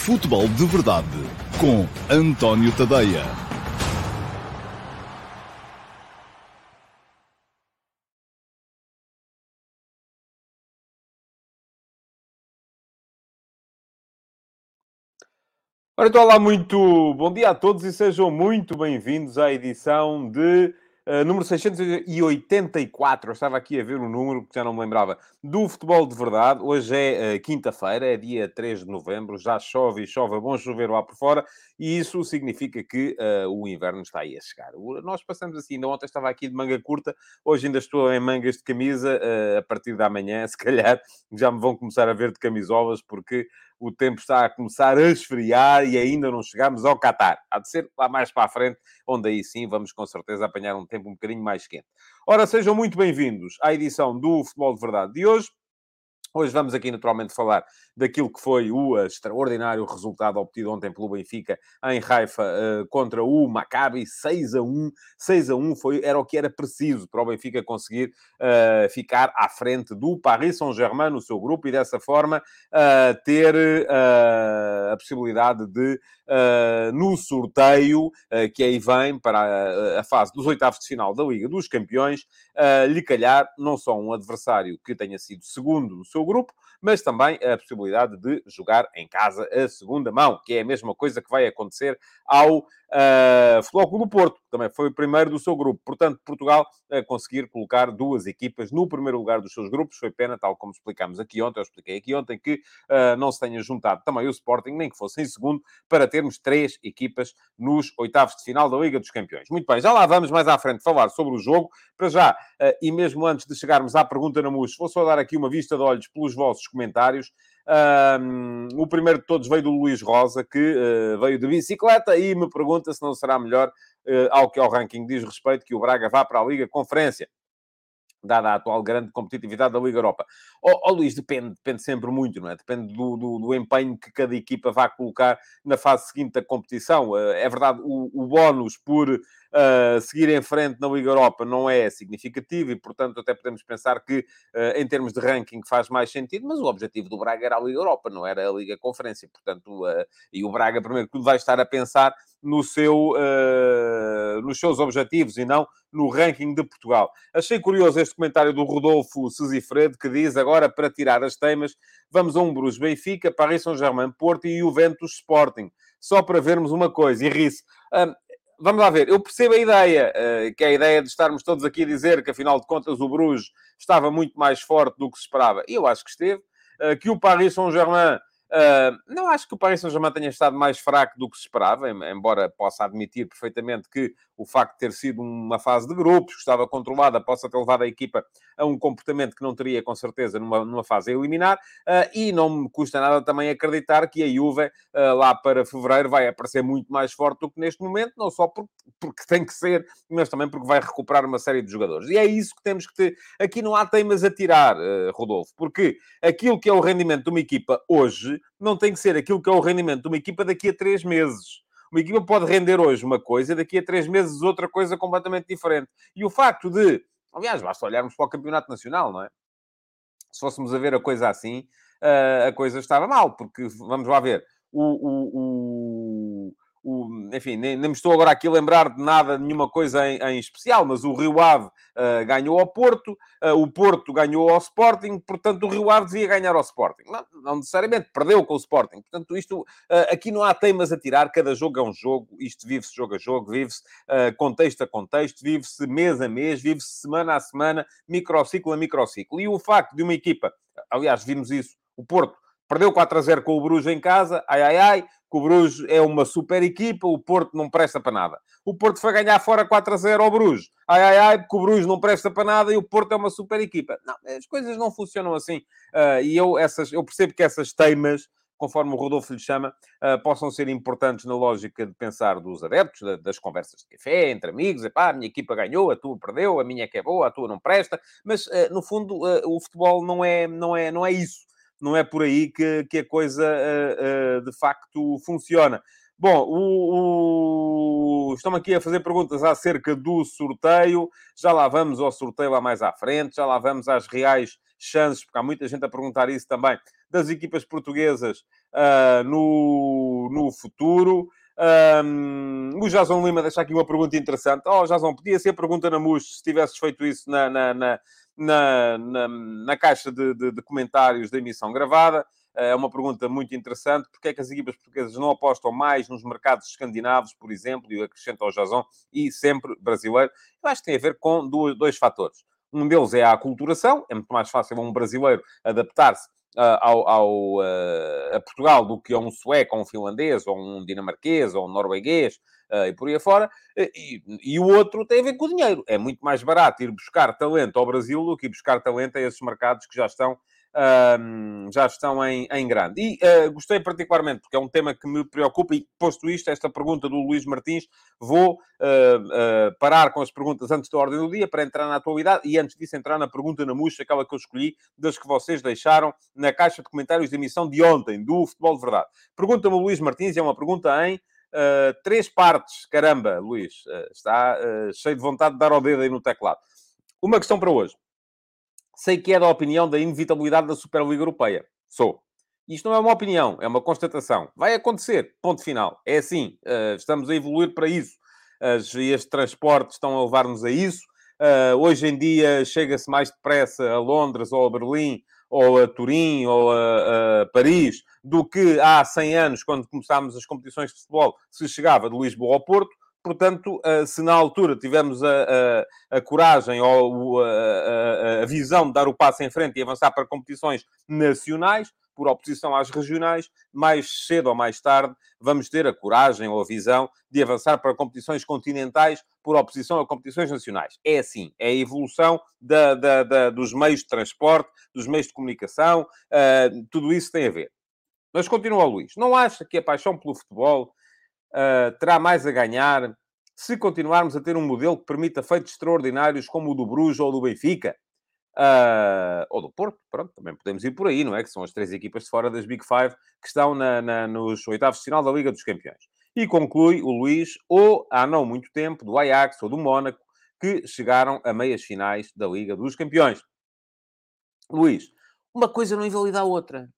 Futebol de Verdade com António Tadeia. Ora, então, olá, muito bom dia a todos e sejam muito bem-vindos à edição de Uh, número 684, eu estava aqui a ver o um número que já não me lembrava, do Futebol de Verdade. Hoje é uh, quinta-feira, é dia 3 de novembro, já chove e chove, é bom chover lá por fora, e isso significa que uh, o inverno está aí a chegar. Nós passamos assim, ainda ontem estava aqui de manga curta, hoje ainda estou em mangas de camisa, a partir da manhã, se calhar, já me vão começar a ver de camisolas, porque o tempo está a começar a esfriar e ainda não chegamos ao Qatar. Há de ser lá mais para a frente, onde aí sim vamos com certeza apanhar um tempo um bocadinho mais quente. Ora, sejam muito bem-vindos à edição do Futebol de Verdade de hoje. Hoje vamos aqui naturalmente falar daquilo que foi o extraordinário resultado obtido ontem pelo Benfica em Haifa uh, contra o Maccabi, 6 a 1. 6 a 1 foi, era o que era preciso para o Benfica conseguir uh, ficar à frente do Paris Saint-Germain no seu grupo e dessa forma uh, ter a possibilidade de, no sorteio que aí vem para a, fase dos oitavos de final da Liga dos Campeões, lhe calhar não só um adversário que tenha sido segundo no seu grupo, mas também a possibilidade de jogar em casa a segunda mão, que é a mesma coisa que vai acontecer ao uh, Futebol Clube do Porto, também foi o primeiro do seu grupo. Portanto, Portugal conseguir colocar duas equipas no primeiro lugar dos seus grupos. Foi pena, tal como explicámos aqui ontem, eu expliquei aqui ontem, que uh, não se tenha juntado também o Sporting, nem que fosse em segundo, para termos três equipas nos oitavos de final da Liga dos Campeões. Muito bem, já lá vamos mais à frente falar sobre o jogo. Para já, uh, e mesmo antes de chegarmos à pergunta na MUS, vou só dar aqui uma vista de olhos pelos vossos comentários. Um, o primeiro de todos veio do Luís Rosa, que uh, veio de bicicleta e me pergunta se não será melhor, uh, ao que ao ranking diz respeito, que o Braga vá para a Liga Conferência dada a atual grande competitividade da Liga Europa. Ó oh, oh, Luís, depende, depende sempre muito, não é? Depende do, do, do, empenho que cada equipa vá colocar na fase seguinte da competição. Uh, é verdade, o, o bónus por uh, seguir em frente na Liga Europa não é significativo e, portanto, até podemos pensar que, uh, em termos de ranking, faz mais sentido, mas o objetivo do Braga era a Liga Europa, não era a Liga Conferência. Portanto, uh, e o Braga, primeiro que tudo, vai estar a pensar no seu, nos seus objetivos e não no ranking de Portugal. Achei curioso este comentário do Rodolfo Sesifredo, que diz agora, para tirar as teimas, vamos a um Bruges Benfica, Paris Saint-Germain, Porto e Juventus Sporting. Só para vermos uma coisa, e ri-se vamos lá ver, eu percebo a ideia, uh, que é a ideia de estarmos todos aqui a dizer que, afinal de contas, o Bruges estava muito mais forte do que se esperava. E eu acho que esteve. Uh, que o Paris Saint-Germain Uh, não acho que o Paris Saint-Germain tenha estado mais fraco do que se esperava, embora possa admitir perfeitamente que o facto de ter sido uma fase de grupos, que estava controlada, possa ter levado a equipa a um comportamento que não teria, com certeza, numa, numa fase a eliminar. Uh, e não me custa nada também acreditar que a Juve, uh, lá para fevereiro, vai aparecer muito mais forte do que neste momento, não só porque, porque tem que ser, mas também porque vai recuperar uma série de jogadores. E é isso que temos que ter. Aqui não há teimas a tirar, Rodolfo, porque aquilo que é o rendimento de uma equipa hoje não tem que ser aquilo que é o rendimento de uma equipa daqui a três meses. Uma equipa pode render hoje uma coisa, daqui a três meses outra coisa completamente diferente. E o facto de, aliás, basta olharmos para o campeonato nacional, não é? Se fôssemos a ver a coisa assim, eh, a coisa estava mal, porque vamos lá ver, o, o, o o, enfim, nem, nem, me estou agora aqui a lembrar de nada, nenhuma coisa em, em especial, mas o Rio Ave uh, ganhou ao Porto, uh, o Porto ganhou ao Sporting, portanto o Rio Ave devia ganhar ao Sporting. Não, não necessariamente, perdeu com o Sporting. Portanto, isto, uh, aqui não há temas a tirar, cada jogo é um jogo, isto vive-se jogo a jogo, vive-se contexto a contexto, vive-se mês a mês, vive-se semana a semana, microciclo a microciclo. E o facto de uma equipa, aliás, vimos isso, o Porto perdeu 4 a 0 com o Bruges em casa, ai ai ai, que o Bruges é uma super equipa, o Porto não presta para nada. O Porto foi ganhar fora 4 a 0 ao Bruges. Ai, ai, ai, o Bruges não presta para nada e o Porto é uma super equipa. Não, as coisas não funcionam assim. Uh, e eu, essas, eu percebo que essas teimas, conforme o Rodolfo lhe chama, uh, possam ser importantes na lógica de pensar dos adeptos, das conversas de café, entre amigos. Epá, a minha equipa ganhou, a tua perdeu, a minha é que é boa, a tua não presta. Mas, uh, no fundo, o futebol não é, não, é, não é isso não é por aí que, que a coisa uh, uh, de facto funciona. Bom, o, o... estão aqui a fazer perguntas acerca do sorteio. Já lá vamos ao sorteio lá mais à frente, já lá vamos às reais chances, porque há muita gente a perguntar isso também, das equipas portuguesas uh, no, no futuro. Um, o Jason Lima deixa aqui uma pergunta interessante. Oh, Jason, podia ser pergunta na MUS se tivesses feito isso na, na, na, na, na, na caixa de, de, de comentários da emissão gravada. É uma pergunta muito interessante. Porque é que as equipas portuguesas não apostam mais nos mercados escandinavos, por exemplo, e acrescenta ao Jason, e sempre brasileiro? Eu acho que tem a ver com dois, dois fatores. Um deles é a aculturação. É muito mais fácil um brasileiro adaptar-se ao, ao uh, a Portugal do que a um sueco, ou um finlandês, ou um dinamarquês, ou um norueguês, uh, e por aí afora. E, e, o outro tem a ver com o dinheiro. É muito mais barato ir buscar talento ao Brasil do que ir buscar talento a esses mercados que já estão já estão em, em grande. E uh, gostei particularmente, porque é um tema que me preocupa, e posto isto, esta pergunta do Luís Martins, vou uh, uh, parar com as perguntas antes da ordem do dia para entrar na atualidade e antes disso entrar na pergunta na murcha, aquela que eu escolhi, das que vocês deixaram na caixa de comentários de emissão de ontem, do Futebol de Verdade. Pergunta-me o Luís Martins, é uma pergunta em três partes. Caramba, Luís, está cheio de vontade de dar ao dedo aí no teclado. Uma questão para hoje sei que é da opinião da inevitabilidade da Superliga Europeia. Sou. Isto não é uma opinião, é uma constatação. Vai acontecer, ponto final. É assim, uh, estamos a evoluir para isso. As vias de transporte estão a levar-nos a isso. Uh, hoje em dia chega-se mais depressa a Londres ou a Berlim ou a Turim ou a, a, Paris do que há 100 anos, quando começámos as competições de futebol, se chegava de Lisboa ao Porto. Portanto, eh, se na altura tivemos a, a, a coragem ou a, a, visão de dar o passo em frente e avançar para competições nacionais, por oposição às regionais, mais cedo ou mais tarde vamos ter a coragem ou a visão de avançar para competições continentais por oposição a competições nacionais. É assim, é a evolução da, da, da, dos meios de transporte, dos meios de comunicação, uh, tudo isso tem a ver. Mas continua, Luís. Não acha que a paixão pelo futebol uh, terá mais a ganhar se continuarmos a ter um modelo que permita feitos extraordinários como o do Bruges ou do Benfica. Uh, ou do Porto, pronto, também podemos ir por aí, não é? Que são as três equipas de fora das Big Five que estão na, na, nos oitavos de final da Liga dos Campeões. E conclui o Luís, ou há não muito tempo, do Ajax ou do Mónaco, que chegaram a meias finais da Liga dos Campeões. Luís, uma coisa não invalida a outra.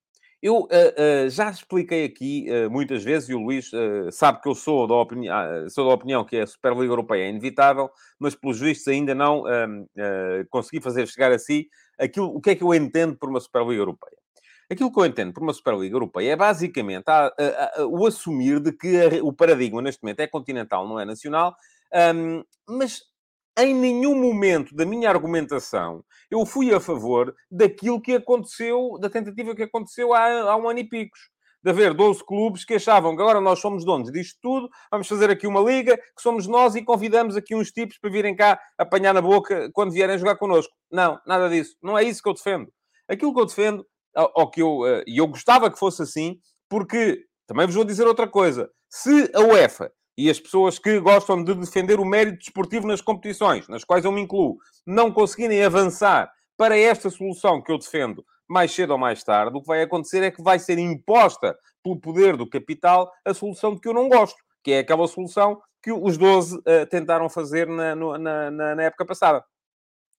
Eu uh, uh, já expliquei aqui uh, muitas vezes, e o Luís sabe que eu sou da, opinião, sou da opinião que a Superliga Europeia é inevitável, mas pelos vistos ainda não consegui fazer chegar a si aquilo, o que é que eu entendo por uma Superliga Europeia. Aquilo que eu entendo por uma Superliga Europeia é basicamente a, a, a, o assumir de que o paradigma neste momento é continental, não é nacional, um, mas em nenhum momento da minha argumentação eu fui a favor daquilo que aconteceu, da tentativa que aconteceu há, há um ano e picos. De haver 12 clubes que achavam que agora nós somos donos disto tudo, vamos fazer aqui uma liga, que somos nós e convidamos aqui uns tipos para virem cá apanhar na boca quando vierem jogar connosco. Não, nada disso. Não é isso que eu defendo. Aquilo que eu defendo, ou que eu, eh, e eu gostava que fosse assim, porque, também vos vou dizer outra coisa, se a UEFA e as pessoas que gostam de defender o mérito desportivo nas competições, nas quais eu me incluo, não conseguirem avançar para esta solução que eu defendo mais cedo ou mais tarde, o que vai acontecer é que vai ser imposta pelo poder do capital a solução de que eu não gosto, que é aquela solução que os 12 uh, tentaram fazer na, na, na, na época passada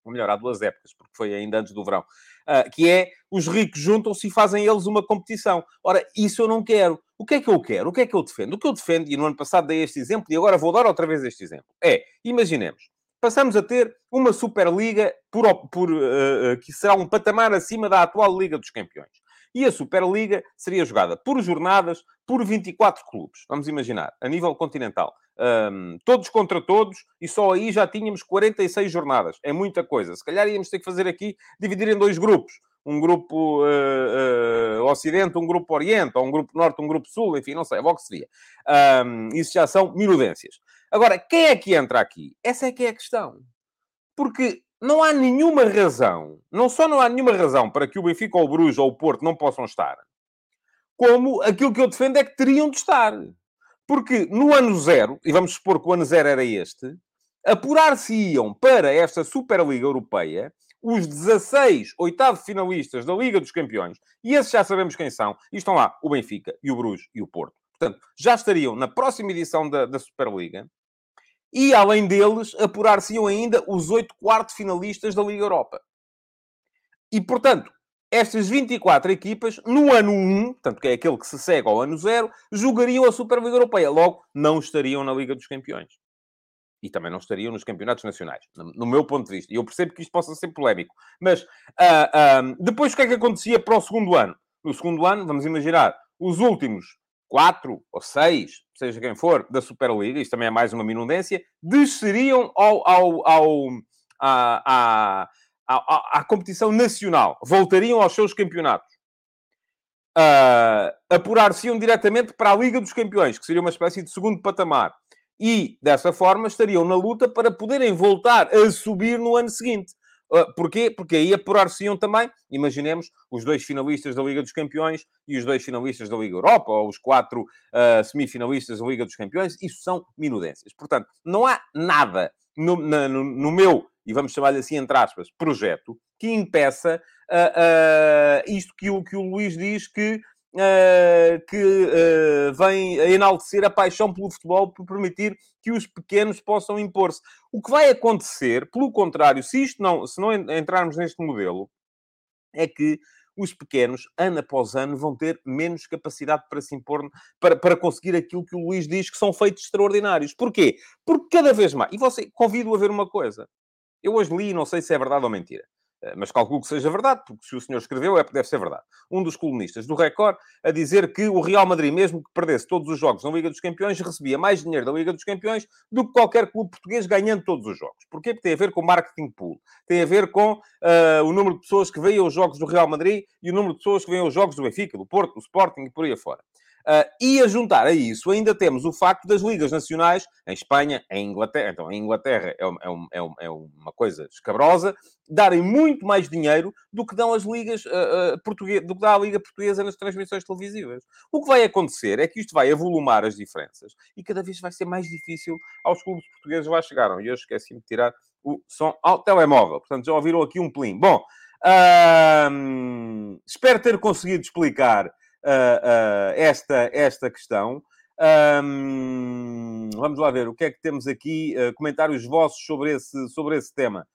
ou melhor, há duas épocas, porque foi ainda antes do verão, uh, que é os ricos juntam-se e fazem eles uma competição. Ora, isso eu não quero. O que é que eu quero? O que é que eu defendo? O que eu defendo, e no ano passado dei este exemplo, e agora vou dar outra vez este exemplo, é, imaginemos, passamos a ter uma Superliga por, por, uh, que será um patamar acima da atual Liga dos Campeões. E a Superliga seria jogada por jornadas, por 24 clubes. Vamos imaginar, a nível continental. Um, todos contra todos, e só aí já tínhamos 46 jornadas. É muita coisa. Se calhar íamos ter que fazer aqui, dividir em dois grupos. Um grupo uh, uh, Ocidente, um grupo Oriente, ou um grupo Norte, um grupo Sul, enfim, não sei, é o que seria. Um, isso já são minudências. Agora, quem é que entra aqui? Essa é que é a questão. Porque não há nenhuma razão, não só não há nenhuma razão para que o Benfica ou o Bruges ou o Porto não possam estar, como aquilo que eu defendo é que teriam de estar. Porque no ano zero, e vamos supor que o ano zero era este, apurar-se-iam para esta Superliga Europeia os 16 oitavos finalistas da Liga dos Campeões, e esses já sabemos quem são, e estão lá o Benfica e o Bruges e o Porto. Portanto, já estariam na próxima edição da, da Superliga e, além deles, apurar-se-iam ainda os oito quarto finalistas da Liga Europa. E, portanto, estas 24 equipas, no ano 1, portanto, que é aquele que se segue ao ano 0, jogariam a Superliga Europeia. Logo, não estariam na Liga dos Campeões. E também não estariam nos campeonatos nacionais, no meu ponto de vista. E eu percebo que isto possa ser polémico. Mas, uh, uh, depois, o que é que acontecia para o segundo ano? No segundo ano, vamos imaginar, os últimos quatro ou seis, seja quem for, da Superliga, isto também é mais uma minudência, desceriam ao, ao, ao, à, à, à, competição nacional, voltariam aos seus campeonatos. Uh, Apurar-se-iam diretamente para a Liga dos Campeões, que seria uma espécie de segundo patamar. E, dessa forma, estariam na luta para poderem voltar a subir no ano seguinte. Uh, porquê? Porque aí apurar-se-iam também, imaginemos, os dois finalistas da Liga dos Campeões e os dois finalistas da Liga Europa, ou os quatro uh, semifinalistas da Liga dos Campeões. Isso são minudências. Portanto, não há nada no, na, no, no meu e vamos chamar-lhe assim, entre aspas, projeto, que impeça uh, uh, isto que o, que o Luís diz que, que vem a enaltecer a paixão pelo futebol por permitir que os pequenos possam impor-se. O que vai acontecer, pelo contrário, se isto não, se não entrarmos neste modelo, é que os pequenos, ano após ano, vão ter menos capacidade para se impor, para, para conseguir aquilo que o Luís diz que são feitos extraordinários. Porquê? Porque cada vez mais, e você convido a ver uma coisa, eu hoje li, não sei se é verdade ou mentira, eh, mas calculo que seja verdade, porque se o senhor escreveu, é porque deve ser verdade. Um dos colunistas do Record a dizer que o Real Madrid, mesmo que perdesse todos os jogos na Liga dos Campeões, recebia mais dinheiro da Liga dos Campeões do que qualquer clube português ganhando todos os jogos. Porquê? Porque tem a ver com marketing pool, tem a ver com uh, o número de pessoas que veem os jogos do Real Madrid e o número de pessoas que veem os jogos do Benfica, do Porto, do Sporting e por aí afora. Uh, e a juntar a isso, ainda temos o facto das ligas nacionais, em Espanha, em Inglaterra, então em Inglaterra é, é, um, é, um, é uma coisa escabrosa, darem muito mais dinheiro do que dão as ligas uh, uh, portuguesas, do que dá a Liga Portuguesa nas transmissões televisivas. O que vai acontecer é que isto vai avolumar as diferenças e cada vez vai ser mais difícil aos clubes portuguees lá chegaram. E eu esqueci-me de tirar o som ao telemóvel. Portanto, já ouviram aqui um plim. Bom, espero ter conseguido explicar uh, esta, esta questão. Um, vamos lá ver o que é que temos aqui. Uh, comentários vossos sobre esse, sobre esse tema.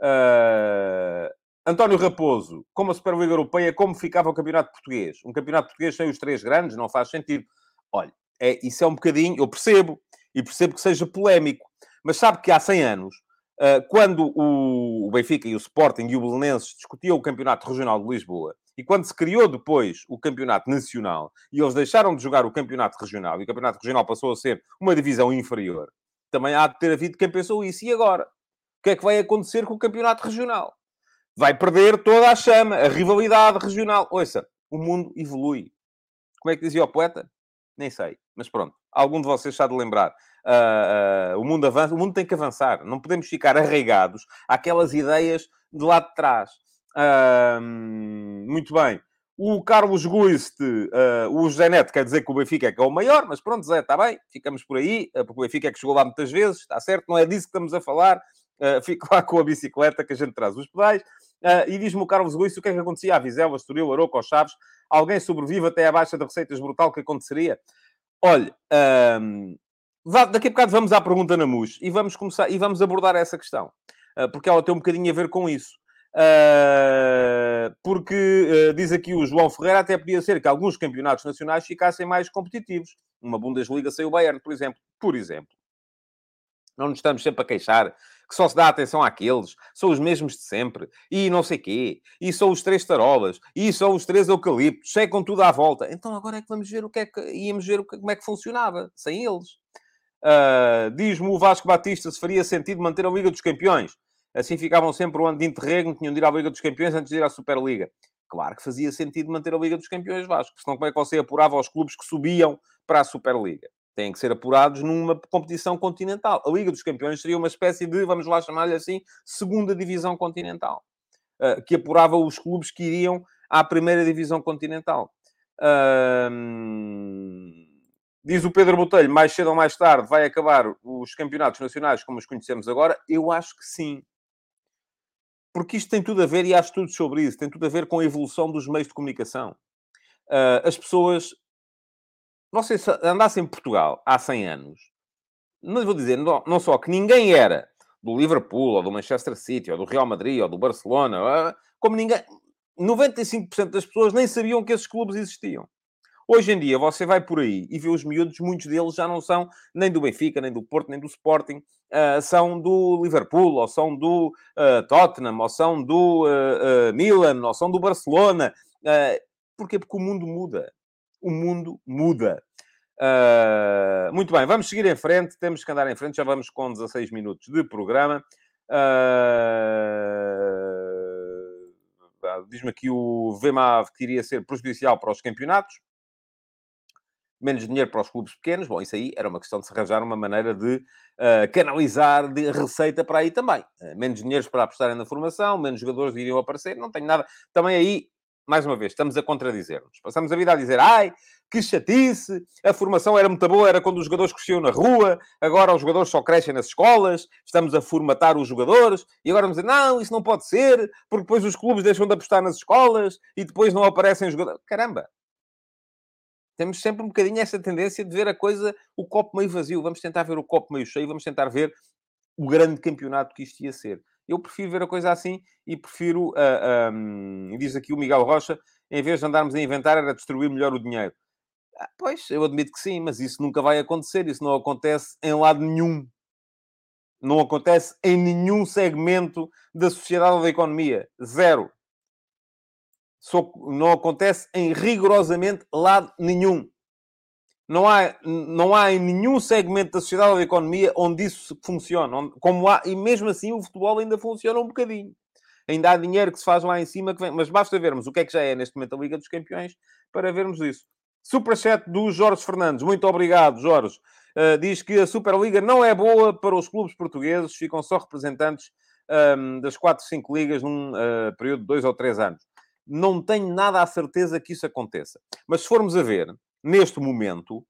Uh, António Raposo, como a Superliga Europeia, como ficava o campeonato português? Um campeonato português sem os três grandes não faz sentido. Olha, é, isso é um bocadinho, eu percebo, e percebo que seja polémico, mas sabe que há 100 anos, uh, quando o, o Benfica e o Sporting e o Belenenses discutiam o campeonato regional de Lisboa, e quando se criou depois o campeonato nacional e eles deixaram de jogar o campeonato regional e o campeonato regional passou a ser uma divisão inferior, também há de ter havido quem pensou isso. E agora? O que é que vai acontecer com o campeonato regional? Vai perder toda a chama, a rivalidade regional. Ouça, o mundo evolui. Como é que dizia o poeta? Nem sei, mas pronto. Algum de vocês está de lembrar. Uh, uh, o mundo avança, o mundo tem que avançar. Não podemos ficar arraigados àquelas ideias de lá de trás muito bem. O Carlos Guiste, uh, o José Neto quer dizer que o Benfica é que é o maior, mas pronto, Zé, está bem, ficamos por aí, uh, porque o Benfica é que chegou lá muitas vezes, está certo, não é disso que estamos a falar, uh, fico lá com a bicicleta que a gente traz os pedais. Uh, e diz-me o Carlos Guiste o que é que acontecia à Vizela, Estoril, Aroca, aos Chaves, alguém sobrevive até à baixa de receitas brutal que aconteceria? Olha, daqui a bocado vamos à pergunta na MUS e vamos começar, e vamos abordar essa questão, porque ela tem um bocadinho a ver com isso. Uh, porque uh, diz aqui o João Ferreira, até podia ser que alguns campeonatos nacionais ficassem mais competitivos. Uma Bundesliga sem o Bayern, por exemplo. Por exemplo. Não nos estamos sempre a queixar que só se dá atenção àqueles, são os mesmos de sempre, e não sei quê, e são os três tarolas, e são os três eucaliptos, checam tudo à volta. Então agora é que vamos ver o que é que... íamos ver como é que funcionava, sem eles. Uh, Diz-me o Vasco Batista se faria sentido manter a Liga dos Campeões. Assim ficavam sempre o ano de interregno, tinham de ir à Liga dos Campeões antes de ir à Superliga. Claro que fazia sentido manter a Liga dos Campeões Vasco, senão como é que você apurava os clubes que subiam para a Superliga? Têm que ser apurados numa competição continental. A Liga dos Campeões seria uma espécie de, vamos lá chamar-lhe assim, segunda divisão continental, uh, que apurava os clubes que iriam à primeira divisão continental. Uh, diz o Pedro Botelho, mais cedo ou mais tarde vai acabar os campeonatos nacionais como os conhecemos agora? Eu acho que sim porque isto tem tudo a ver, e há estudos sobre isso, tem tudo a ver com a evolução dos meios de comunicação. Uh, as pessoas. você andasse em Portugal há 100 anos, não vou dizer não, não só que ninguém era do Liverpool, ou do Manchester City, ou do Real Madrid, ou do Barcelona, ah, como ninguém... 95% das pessoas nem sabiam que esses clubes existiam. Hoje em dia, você vai por aí e vê os miúdos, muitos deles já não são nem do Benfica, nem do Porto, nem do Sporting, uh, são do Liverpool, ou são do uh, Tottenham, ou são do uh, Milan, ou são do Barcelona. porquê? Porque o mundo muda. O mundo muda. muito bem, vamos seguir em frente, temos que andar em frente, já vamos com 16 minutos de programa. Diz-me aqui o VMAV que iria ser prejudicial para os campeonatos menos dinheiro para os clubes pequenos. Bom, isso aí era uma questão de se arranjar uma maneira de uh, canalizar de receita para aí também. Uh, menos dinheiro para apostarem na formação, menos jogadores iriam aparecer, não tenho nada. Também aí, mais uma vez, estamos a contradizer-nos. Passamos a vida a dizer, ai, que chatice, a formação era muito boa, era quando os jogadores cresciam na rua, agora os jogadores só crescem nas escolas, estamos a formatar os jogadores, e agora vamos dizer, não, isso não pode ser, porque depois os clubes deixam de apostar nas escolas, e depois não aparecem jogadores. Caramba! Temos sempre um bocadinho essa tendência de ver a coisa, o copo meio vazio. Vamos tentar ver o copo meio cheio, vamos tentar ver o grande campeonato que isto ia ser. Eu prefiro ver a coisa assim e prefiro, uh, ah, um, diz aqui o Miguel Rocha, em vez de andarmos a inventar, era distribuir melhor o dinheiro. Ah, pois, eu admito que sim, mas isso nunca vai acontecer. Isso não acontece em lado nenhum. Não acontece em nenhum segmento da sociedade ou da economia. Zero não acontece em rigorosamente lado nenhum. Não há, não há em nenhum segmento da sociedade ou da economia onde isso funciona. Onde, como há, e mesmo assim o futebol ainda funciona um bocadinho. Ainda há dinheiro que se faz lá em cima, vem, mas basta vermos o que é que já é neste momento a Liga dos Campeões para vermos isso. Superchat do Jorge Fernandes. Muito obrigado, Jorge. Uh, diz que a Superliga não é boa para os clubes portugueses, ficam só representantes um, das 4, 5 ligas num uh, período de 2 ou 3 anos não tenho nada a certeza que isso aconteça. Mas se formos a ver, neste momento,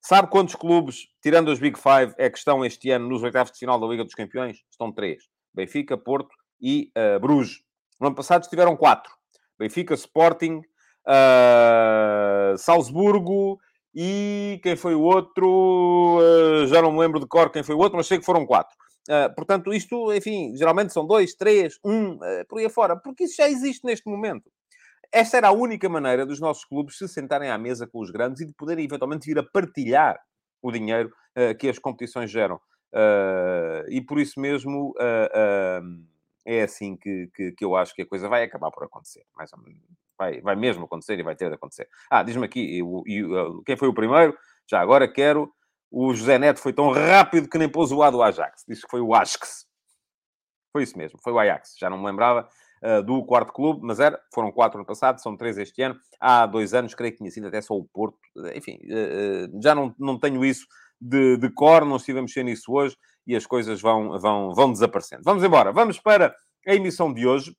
sabe quantos clubes, tirando os Big Five, é que estão este ano nos oitavos de final da Liga dos Campeões? Estão três. Benfica, Porto e uh, Bruges. No ano passado estiveram quatro. Benfica, Sporting, uh, Salzburgo e quem foi o outro? Uh, já não me lembro de cor quem foi o outro, mas sei que foram quatro. Portanto, isto, enfim, geralmente são dois, três, um, por aí afora, porque isso já existe neste momento. Esta era a única maneira dos nossos clubes se sentarem à mesa com os grandes e de poderem eventualmente vir a partilhar o dinheiro uh, que as competições geram. e por isso mesmo é assim que, que, que, eu acho que a coisa vai acabar por acontecer. Mais ou menos. Vai, vai mesmo acontecer e vai ter de acontecer. Ah, diz-me aqui, eu, eu, quem foi o primeiro? Já agora quero o José Neto foi tão rápido que nem pôs o A do Ajax. Disse que foi o Ajax. Foi isso mesmo, foi o Ajax. Já não me lembrava uh, do quarto clube, mas era, foram quatro no passado, são três este ano. Há dois anos, creio que tinha sido até só o Porto. Enfim, uh, já não, não tenho isso de, de cor, não estive a mexer nisso hoje e as coisas vão, vão, vão desaparecendo. Vamos embora, vamos para a emissão de hoje.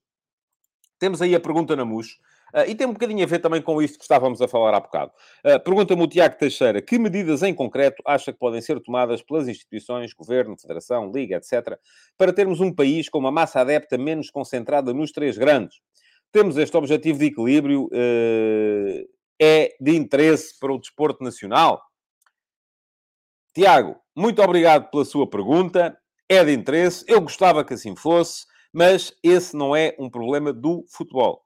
Temos aí a pergunta na MUS. Uh, e tem um bocadinho a ver também com isto que estávamos a falar há bocado. Uh, Pergunta-me o Tiago Teixeira, que medidas em concreto acha que podem ser tomadas pelas instituições, governo, federação, liga, etc., para termos um país com uma massa adepta menos concentrada nos três grandes? Temos este objetivo de equilíbrio, uh, é de interesse para o desporto nacional? Tiago, muito obrigado pela sua pergunta. É de interesse, eu gostava que assim fosse, mas esse não é um problema do futebol.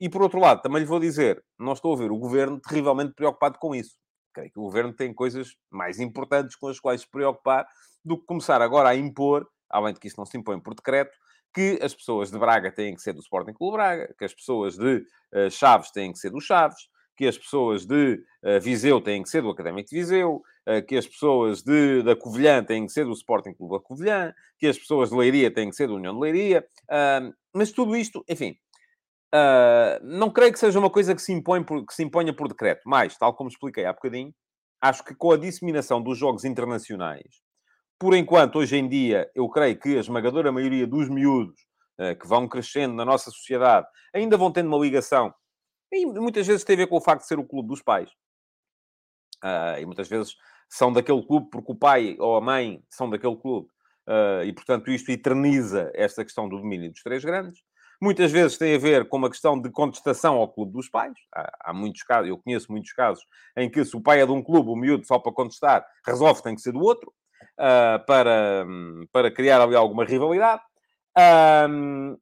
E por outro lado, também lhe vou dizer, não estou a ver o governo terrivelmente preocupado com isso. Creio que o governo tem coisas mais importantes com as quais se preocupar do que começar agora a impor, além de que isso não se impõe por decreto, que as pessoas de Braga têm que ser do Sporting Clube Braga, que as pessoas de uh, Chaves têm que ser do Chaves, que as pessoas de uh, Viseu têm que ser do Académico de Viseu, uh, que as pessoas de, da Covilhã têm que ser do Sporting Clube da Covilhã, que as pessoas de Leiria têm que ser da União de Leiria. mas tudo isto, enfim, Uh, não creio que seja uma coisa que se, impõe por, que se imponha por decreto, mas, tal como expliquei há bocadinho, acho que com a disseminação dos jogos internacionais, por enquanto, hoje em dia, eu creio que a esmagadora maioria dos miúdos uh, que vão crescendo na nossa sociedade ainda vão tendo uma ligação, e muitas vezes tem a ver com o facto de ser o clube dos pais. Uh, e muitas vezes são daquele clube porque o pai ou a mãe são daquele clube. e, portanto, isto eterniza esta questão do domínio dos três grandes. Muitas vezes tem a ver com uma questão de contestação ao clube dos pais. Há, há, muitos casos, eu conheço muitos casos, em que se o pai é de um clube, o miúdo, só para contestar, resolve tem que ser do outro, uh, para, para criar ali alguma rivalidade. Uh,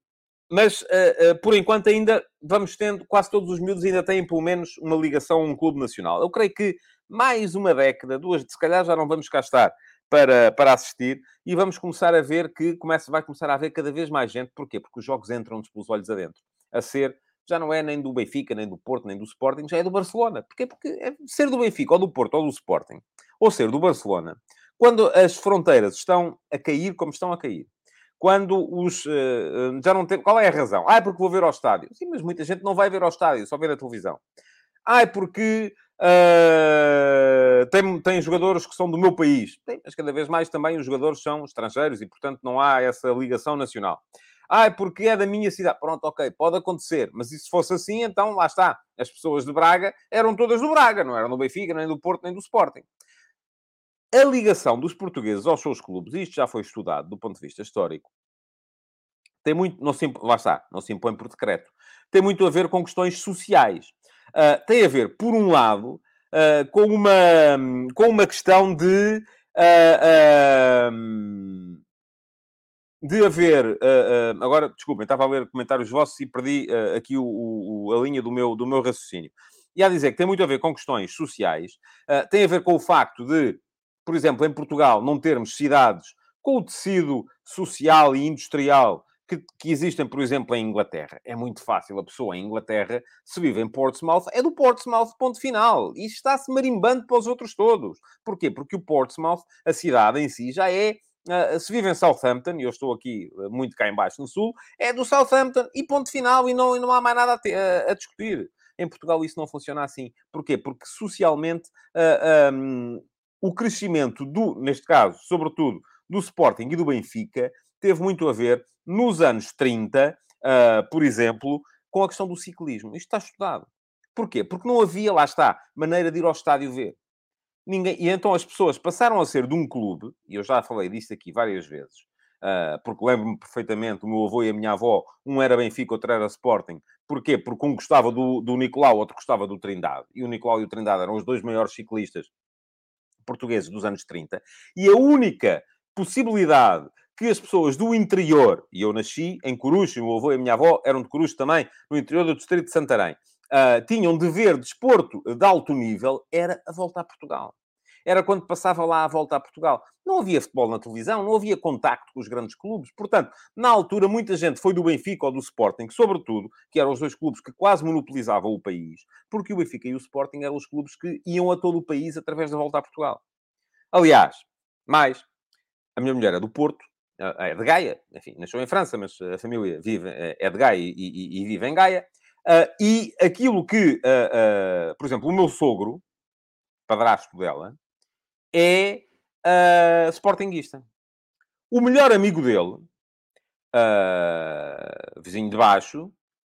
mas, uh, por enquanto, ainda vamos tendo, quase todos os miúdos ainda têm pelo menos uma ligação a um clube nacional. Eu creio que mais uma década, duas, se calhar já não vamos cá estar para, para assistir e vamos começar a ver que começa, vai começar a haver cada vez mais gente. Porquê? Porque os jogos entram-nos pelos olhos adentro. A ser, já não é nem do Benfica, nem do Porto, nem do Sporting, já é do Barcelona. Porquê? Porque é ser do Benfica, ou do Porto, ou do Sporting, ou ser do Barcelona, quando as fronteiras estão a cair como estão a cair, quando os. Uh, já não tem. Qual é a razão? Ah, é porque vou ver ao estádio. Sim, mas muita gente não vai ver ao estádio, só vê na televisão. Ah, é porque uh, tem, tem jogadores que são do meu país. Tem, mas cada vez mais também os jogadores são estrangeiros e, portanto, não há essa ligação nacional. Ah, é porque é da minha cidade. Pronto, ok, pode acontecer. Mas se fosse assim, então lá está. As pessoas de Braga eram todas do Braga, não eram do Benfica, nem do Porto, nem do Sporting a ligação dos portugueses aos seus clubes, isto já foi estudado do ponto de vista histórico, tem muito, não se, lá está, não se impõe por decreto, tem muito a ver com questões sociais. Uh, tem a ver, por um lado, uh, com, uma, com uma questão de. Uh, de haver. agora, desculpem, estava a ler comentários vossos e perdi aqui o, o, a linha do meu, do meu raciocínio. E a dizer que tem muito a ver com questões sociais, tem a ver com o facto de por exemplo, em Portugal, não termos cidades com o tecido social e industrial que, que, existem, por exemplo, em Inglaterra. É muito fácil. A pessoa em Inglaterra, se vive em Portsmouth, é do Portsmouth, ponto final. E está-se marimbando para os outros todos. Porquê? Porque o Portsmouth, a cidade em si, já é. Uh, se vive em Southampton, e eu estou aqui uh, muito cá embaixo no sul, é do Southampton e ponto final, e não, e não há mais nada a, te, uh, a discutir. Em Portugal isso não funciona assim. Porquê? Porque socialmente um, o crescimento do, neste caso, sobretudo, do Sporting e do Benfica, teve muito a ver nos anos 30, uh, ah, por exemplo, com a questão do ciclismo. Isto está estudado. Porquê? Porque não havia, lá está, maneira de ir ao estádio ver. Ninguém... E então as pessoas passaram a ser de um clube, e eu já falei disto aqui várias vezes, uh, porque lembro-me perfeitamente, o meu avô e a minha avó, um era Benfica, outro era Sporting. Porquê? Porque um gostava do, do Nicolau, outro gostava do Trindade. E o Nicolau e o Trindade eram os dois maiores ciclistas portugueses dos anos 30, e a única possibilidade que as pessoas do interior, e eu nasci em Coruche, o meu avô e a minha avó eram de Coruche também, no interior do distrito de Santarém, uh, tinham de ver desporto de alto nível, era a volta a Portugal era quando passava lá a volta a Portugal. Não havia futebol na televisão, não havia contacto com os grandes clubes. Portanto, na altura, muita gente foi do Benfica ou do Sporting, sobretudo, que eram os dois clubes que quase monopolizavam o país, porque o Benfica e o Sporting eram os clubes que iam a todo o país através da volta a Portugal. Aliás, mais, a minha mulher é do Porto, é de Gaia, enfim, nasceu em França, mas a família vive, é de Gaia e, e, e vive em Gaia. Uh, e aquilo que, uh, uh, por exemplo, o meu sogro, padrasto dela, é uh, sportinguista. O melhor amigo dele, vizinho de baixo,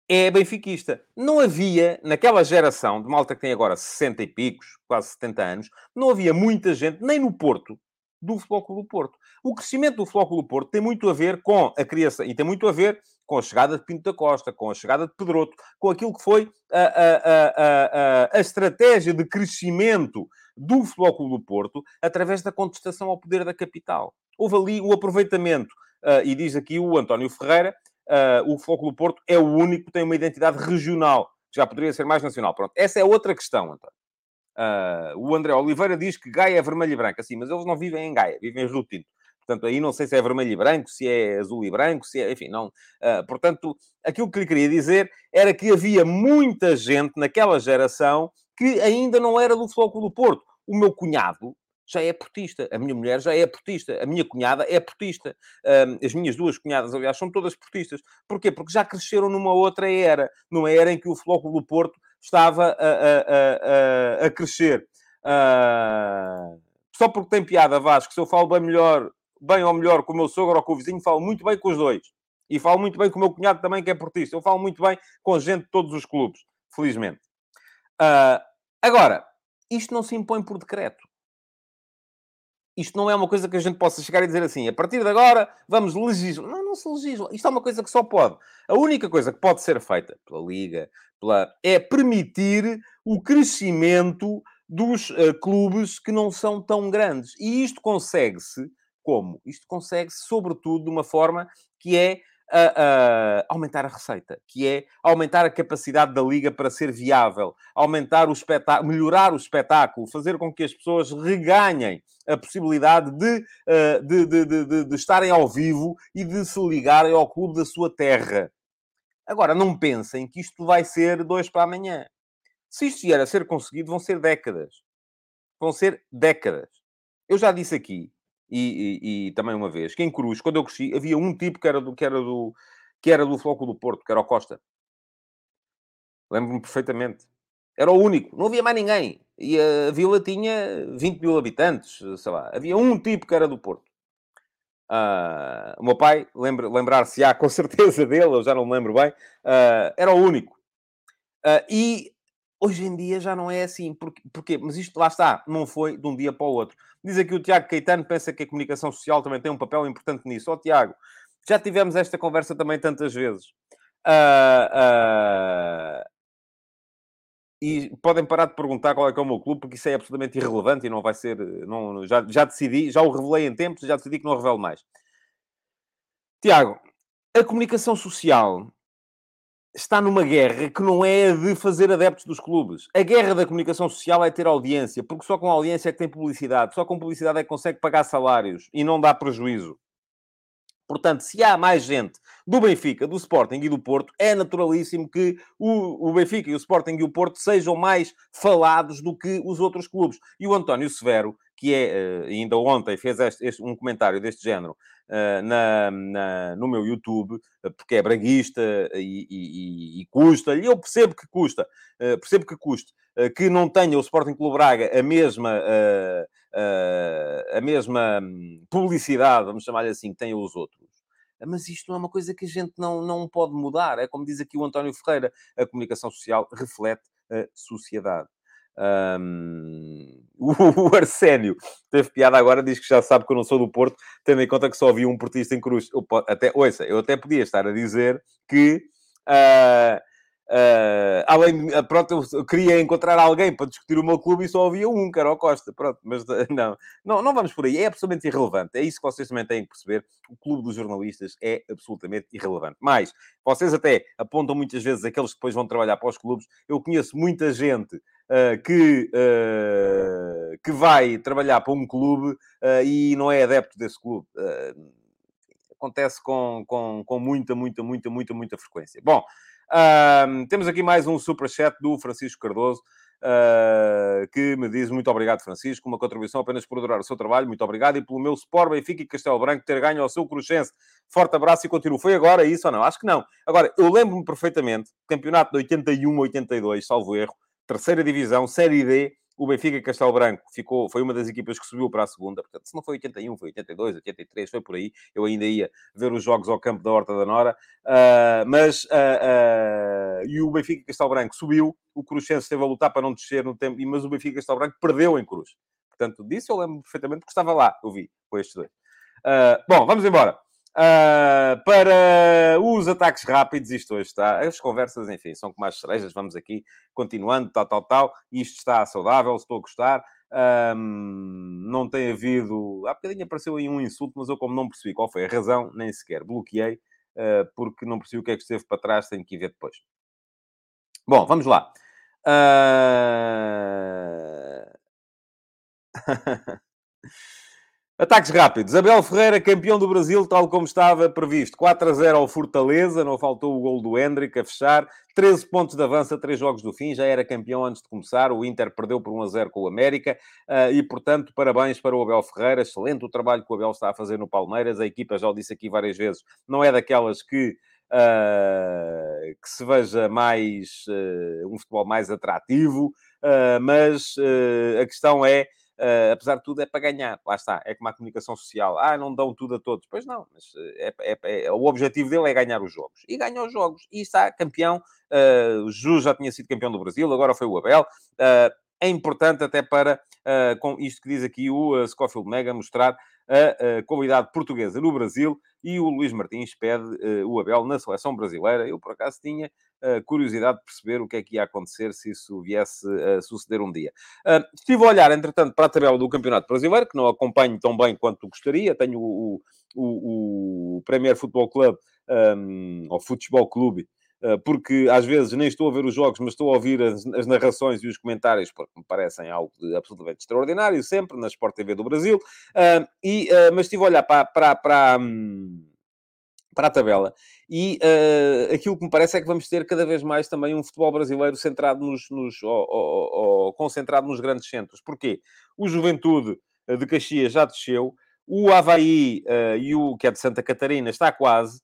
é benfiquista. Não havia, naquela geração de malta que tem agora 60 e picos, quase 70 anos, não havia muita gente, nem no Porto, do do Porto. O crescimento do do Porto tem muito a ver com a criação, e tem muito a ver com a chegada de Pinto da Costa, com a chegada de Pedroto, com aquilo que foi a, a, a, a, estratégia de crescimento do do Porto através da contestação ao poder da capital. Houve ali o aproveitamento, uh, e diz aqui o António Ferreira, uh, o do Porto é o único que tem uma identidade regional, já poderia ser mais nacional. Pronto, essa é outra questão, António. Uh, o André Oliveira diz que Gaia é vermelho e branco. Assim, mas eles não vivem em Gaia, vivem em Rio Tinto. Portanto, aí não sei se é vermelho e branco, se é azul e branco, se é... Enfim, não... Uh, portanto, aquilo que lhe queria dizer era que havia muita gente naquela geração que ainda não era do Clube do Porto. O meu cunhado já é portista, a minha mulher já é portista, a minha cunhada é portista. as minhas duas cunhadas, aliás, são todas portistas. Porquê? Porque já cresceram numa outra era, numa era em que o Clube do Porto estava a, a, a, a crescer. Uh, só porque tem piada, Vasco, se eu falo bem melhor, bem ou melhor com o meu sogro ou com o vizinho, falo muito bem com os dois. E falo muito bem com o meu cunhado também, que é portista. Eu falo muito bem com gente de todos os clubes, felizmente. Uh, agora, isto não se impõe por decreto. Isto não é uma coisa que a gente possa chegar e dizer assim, a partir de agora vamos legislar. Não, não se legisla. Isto é uma coisa que só pode. A única coisa que pode ser feita pela Liga pela, é permitir o crescimento dos uh, clubes que não são tão grandes. E isto consegue-se como? Isto consegue-se, sobretudo, de uma forma que é a, a aumentar a receita, que é aumentar a capacidade da liga para ser viável, aumentar o espetáculo, melhorar o espetáculo, fazer com que as pessoas reganhem a possibilidade de, de, de, de, de estarem ao vivo e de se ligarem ao clube da sua terra. Agora, não pensem que isto vai ser dois para amanhã. Se isto vier a ser conseguido, vão ser décadas. Vão ser décadas. Eu já disse aqui e, e, e, também uma vez, que em Cruz, quando eu cresci, havia um tipo que era do, que era do, que era do Floco do Porto, que era o Costa. Lembro-me perfeitamente. Era o único, não havia mais ninguém. E a vila tinha 20 mil habitantes, sei lá. Havia um tipo que era do Porto. Uh, o meu pai, lembra, lembrar-se-á com certeza dele, eu já não me lembro bem, uh, era o único. Uh, e Hoje em dia já não é assim. Porquê? Porquê? Mas isto, lá está, não foi de um dia para o outro. Diz aqui o Tiago Caetano, pensa que a comunicação social também tem um papel importante nisso. Ó oh, Tiago, já tivemos esta conversa também tantas vezes. Uh, uh, e podem parar de perguntar qual é que é o meu clube, porque isso é absolutamente irrelevante e não vai ser... Não, já, já decidi, já o revelei em tempos, já decidi que não revelo mais. Tiago, a comunicação social está numa guerra que não é a de fazer adeptos dos clubes. A guerra da comunicação social é ter audiência, porque só com audiência é que tem publicidade, só com publicidade é que consegue pagar salários e não dá prejuízo. Portanto, se há mais gente do Benfica, do Sporting e do Porto, é naturalíssimo que o, o Benfica e o Sporting e o Porto sejam mais falados do que os outros clubes. E o António Severo, que é, eh, ainda ontem fez este, este, um comentário deste género na, na, no meu YouTube, eh, porque é braguista e, e, e custa-lhe, eu percebo que custa, percebo que custa, que não tenha o Sporting Clube Braga a mesma, a mesma hum, publicidade, vamos chamar-lhe assim, que têm os outros. Mas isto não é uma coisa que a gente não, não pode mudar. É como diz aqui o António Ferreira, a comunicação social reflete a sociedade. Um, o, Arsénio teve piada agora, diz que já sabe que eu não sou do Porto, tendo em conta que só havia um portista em Cruz. Eu, até, ouça, eu até podia estar a dizer que uh, Uh, além de, pronto, eu queria encontrar alguém para discutir o meu clube e só havia um, que era o Costa. Pronto, mas não, não, não vamos por aí. É absolutamente irrelevante. É isso que vocês também têm que perceber. O clube dos jornalistas é absolutamente irrelevante. Mas vocês até apontam muitas vezes aqueles que depois vão trabalhar para os clubes. Eu conheço muita gente uh, que, uh, que vai trabalhar para um clube e não é adepto desse clube. acontece com, com, com muita, muita, muita, muita, muita frequência. Bom. Temos aqui mais um superchat do Francisco Cardoso. Uh, que me diz muito obrigado, Francisco, uma contribuição apenas por adorar o seu trabalho, muito obrigado, e pelo meu Sport, Benfica e Castelo Branco ter ganho ao seu Cruxense. Forte abraço e continuo. Foi agora isso ou não? Acho que não. Agora, eu lembro-me perfeitamente, campeonato de 81-82, salvo erro, terceira divisão, Série D, o Benfica Castelo Branco ficou, foi uma das equipas que subiu para a segunda. Portanto, se não foi 81, foi 82, 83, foi por aí. Eu ainda ia ver os jogos ao campo da Horta da Nora. Uh, mas, uh, uh, e o Benfica Castelo Branco subiu. O Cruxense esteve a lutar para não descer no tempo, mas o Benfica Castelo Branco perdeu em Cruz. Portanto, disso eu lembro perfeitamente porque estava lá, eu vi, com estes dois. bom, vamos embora. Uh, para os ataques rápidos, isto hoje está. As conversas, enfim, são como as cerejas. Vamos aqui continuando, tal, tal, tal. Isto está saudável, estou a gostar. Um, não tem havido. Há bocadinho apareceu aí um insulto, mas eu, como não percebi qual foi a razão, nem sequer bloqueei, uh, porque não percebi o que é que esteve para trás, tenho que ver depois. Bom, vamos lá. Uh... Ataques rápidos. Abel Ferreira, campeão do Brasil, tal como estava previsto. 4 a 0 ao Fortaleza, não faltou o gol do Hendrick a fechar. 13 pontos de avanço a 3 jogos do fim, já era campeão antes de começar. O Inter perdeu por 1 a 0 com o América. Uh, e, portanto, parabéns para o Abel Ferreira. Excelente o trabalho que o Abel está a fazer no Palmeiras. A equipa, já o disse aqui várias vezes, não é daquelas que... Uh, que se veja mais uh, um futebol mais atrativo, mas a questão é Uh, apesar de tudo, é para ganhar. Lá está, é como a comunicação social. Ah, não dão tudo a todos. Pois não, mas eh, é, é, é, o objetivo dele é ganhar os jogos. E ganhou os jogos. E está campeão. Uh, o Ju já tinha sido campeão do Brasil, agora foi o Abel. Uh, é importante até para, uh, com isto que diz aqui o uh, Scofield Mega, mostrar a, qualidade portuguesa no Brasil e o Luís Martins pede uh, o Abel na seleção brasileira. Eu, por acaso, tinha curiosidade de perceber o que é que ia acontecer se isso viesse a suceder um dia. Estive a olhar, entretanto, para a tabela do Campeonato Brasileiro, que não acompanho tão bem quanto gostaria. Tenho o, o, o Premier Futebol Club, um, ou Futebol Clube, eh, porque às vezes nem estou a ver os jogos, mas estou a ouvir as, as narrações e os comentários, porque me parecem algo absolutamente extraordinário, sempre, na Sport TV do Brasil. Uh, e, uh, mas estive a olhar para, para, para, um, para a tabela e uh, aquilo que me parece é que vamos ter cada vez mais também um futebol brasileiro centrado nos, nos ou, ou, ou, concentrado nos grandes centros. Porquê? O Juventude de Caxias já desceu, o Havaí, e o, que é de Santa Catarina, está quase.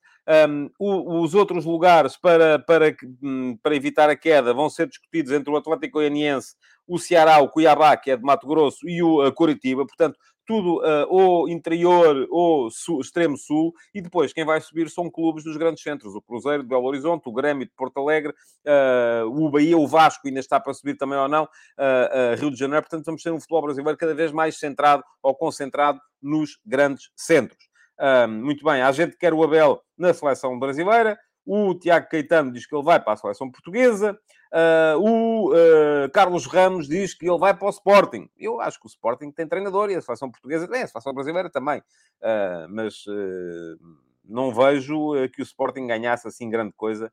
Um, os outros lugares para, para, hum, para evitar a queda vão ser discutidos entre o Atlético Goianiense, o Ceará, o Cuiabá, que é de Mato Grosso, e o uh, Coritiba. Portanto, tudo uh, ou interior ou sul, extremo sul, e depois quem vai subir são clubes dos grandes centros, o Cruzeiro de Belo Horizonte, o Grêmio de Porto Alegre, uh, o Bahia, o Vasco ainda está para subir também ou não, uh, Rio de Janeiro, portanto vamos ter um futebol brasileiro cada vez mais centrado ou concentrado nos grandes centros muito bem, há gente que quer o Abel na seleção brasileira. O Tiago Caetano diz que ele vai para a seleção portuguesa. Uh, o uh, Carlos Ramos diz que ele vai para o Sporting. Eu acho que o Sporting tem treinador e a seleção portuguesa, é, a seleção brasileira também. Uh, mas não vejo que o Sporting ganhasse assim grande coisa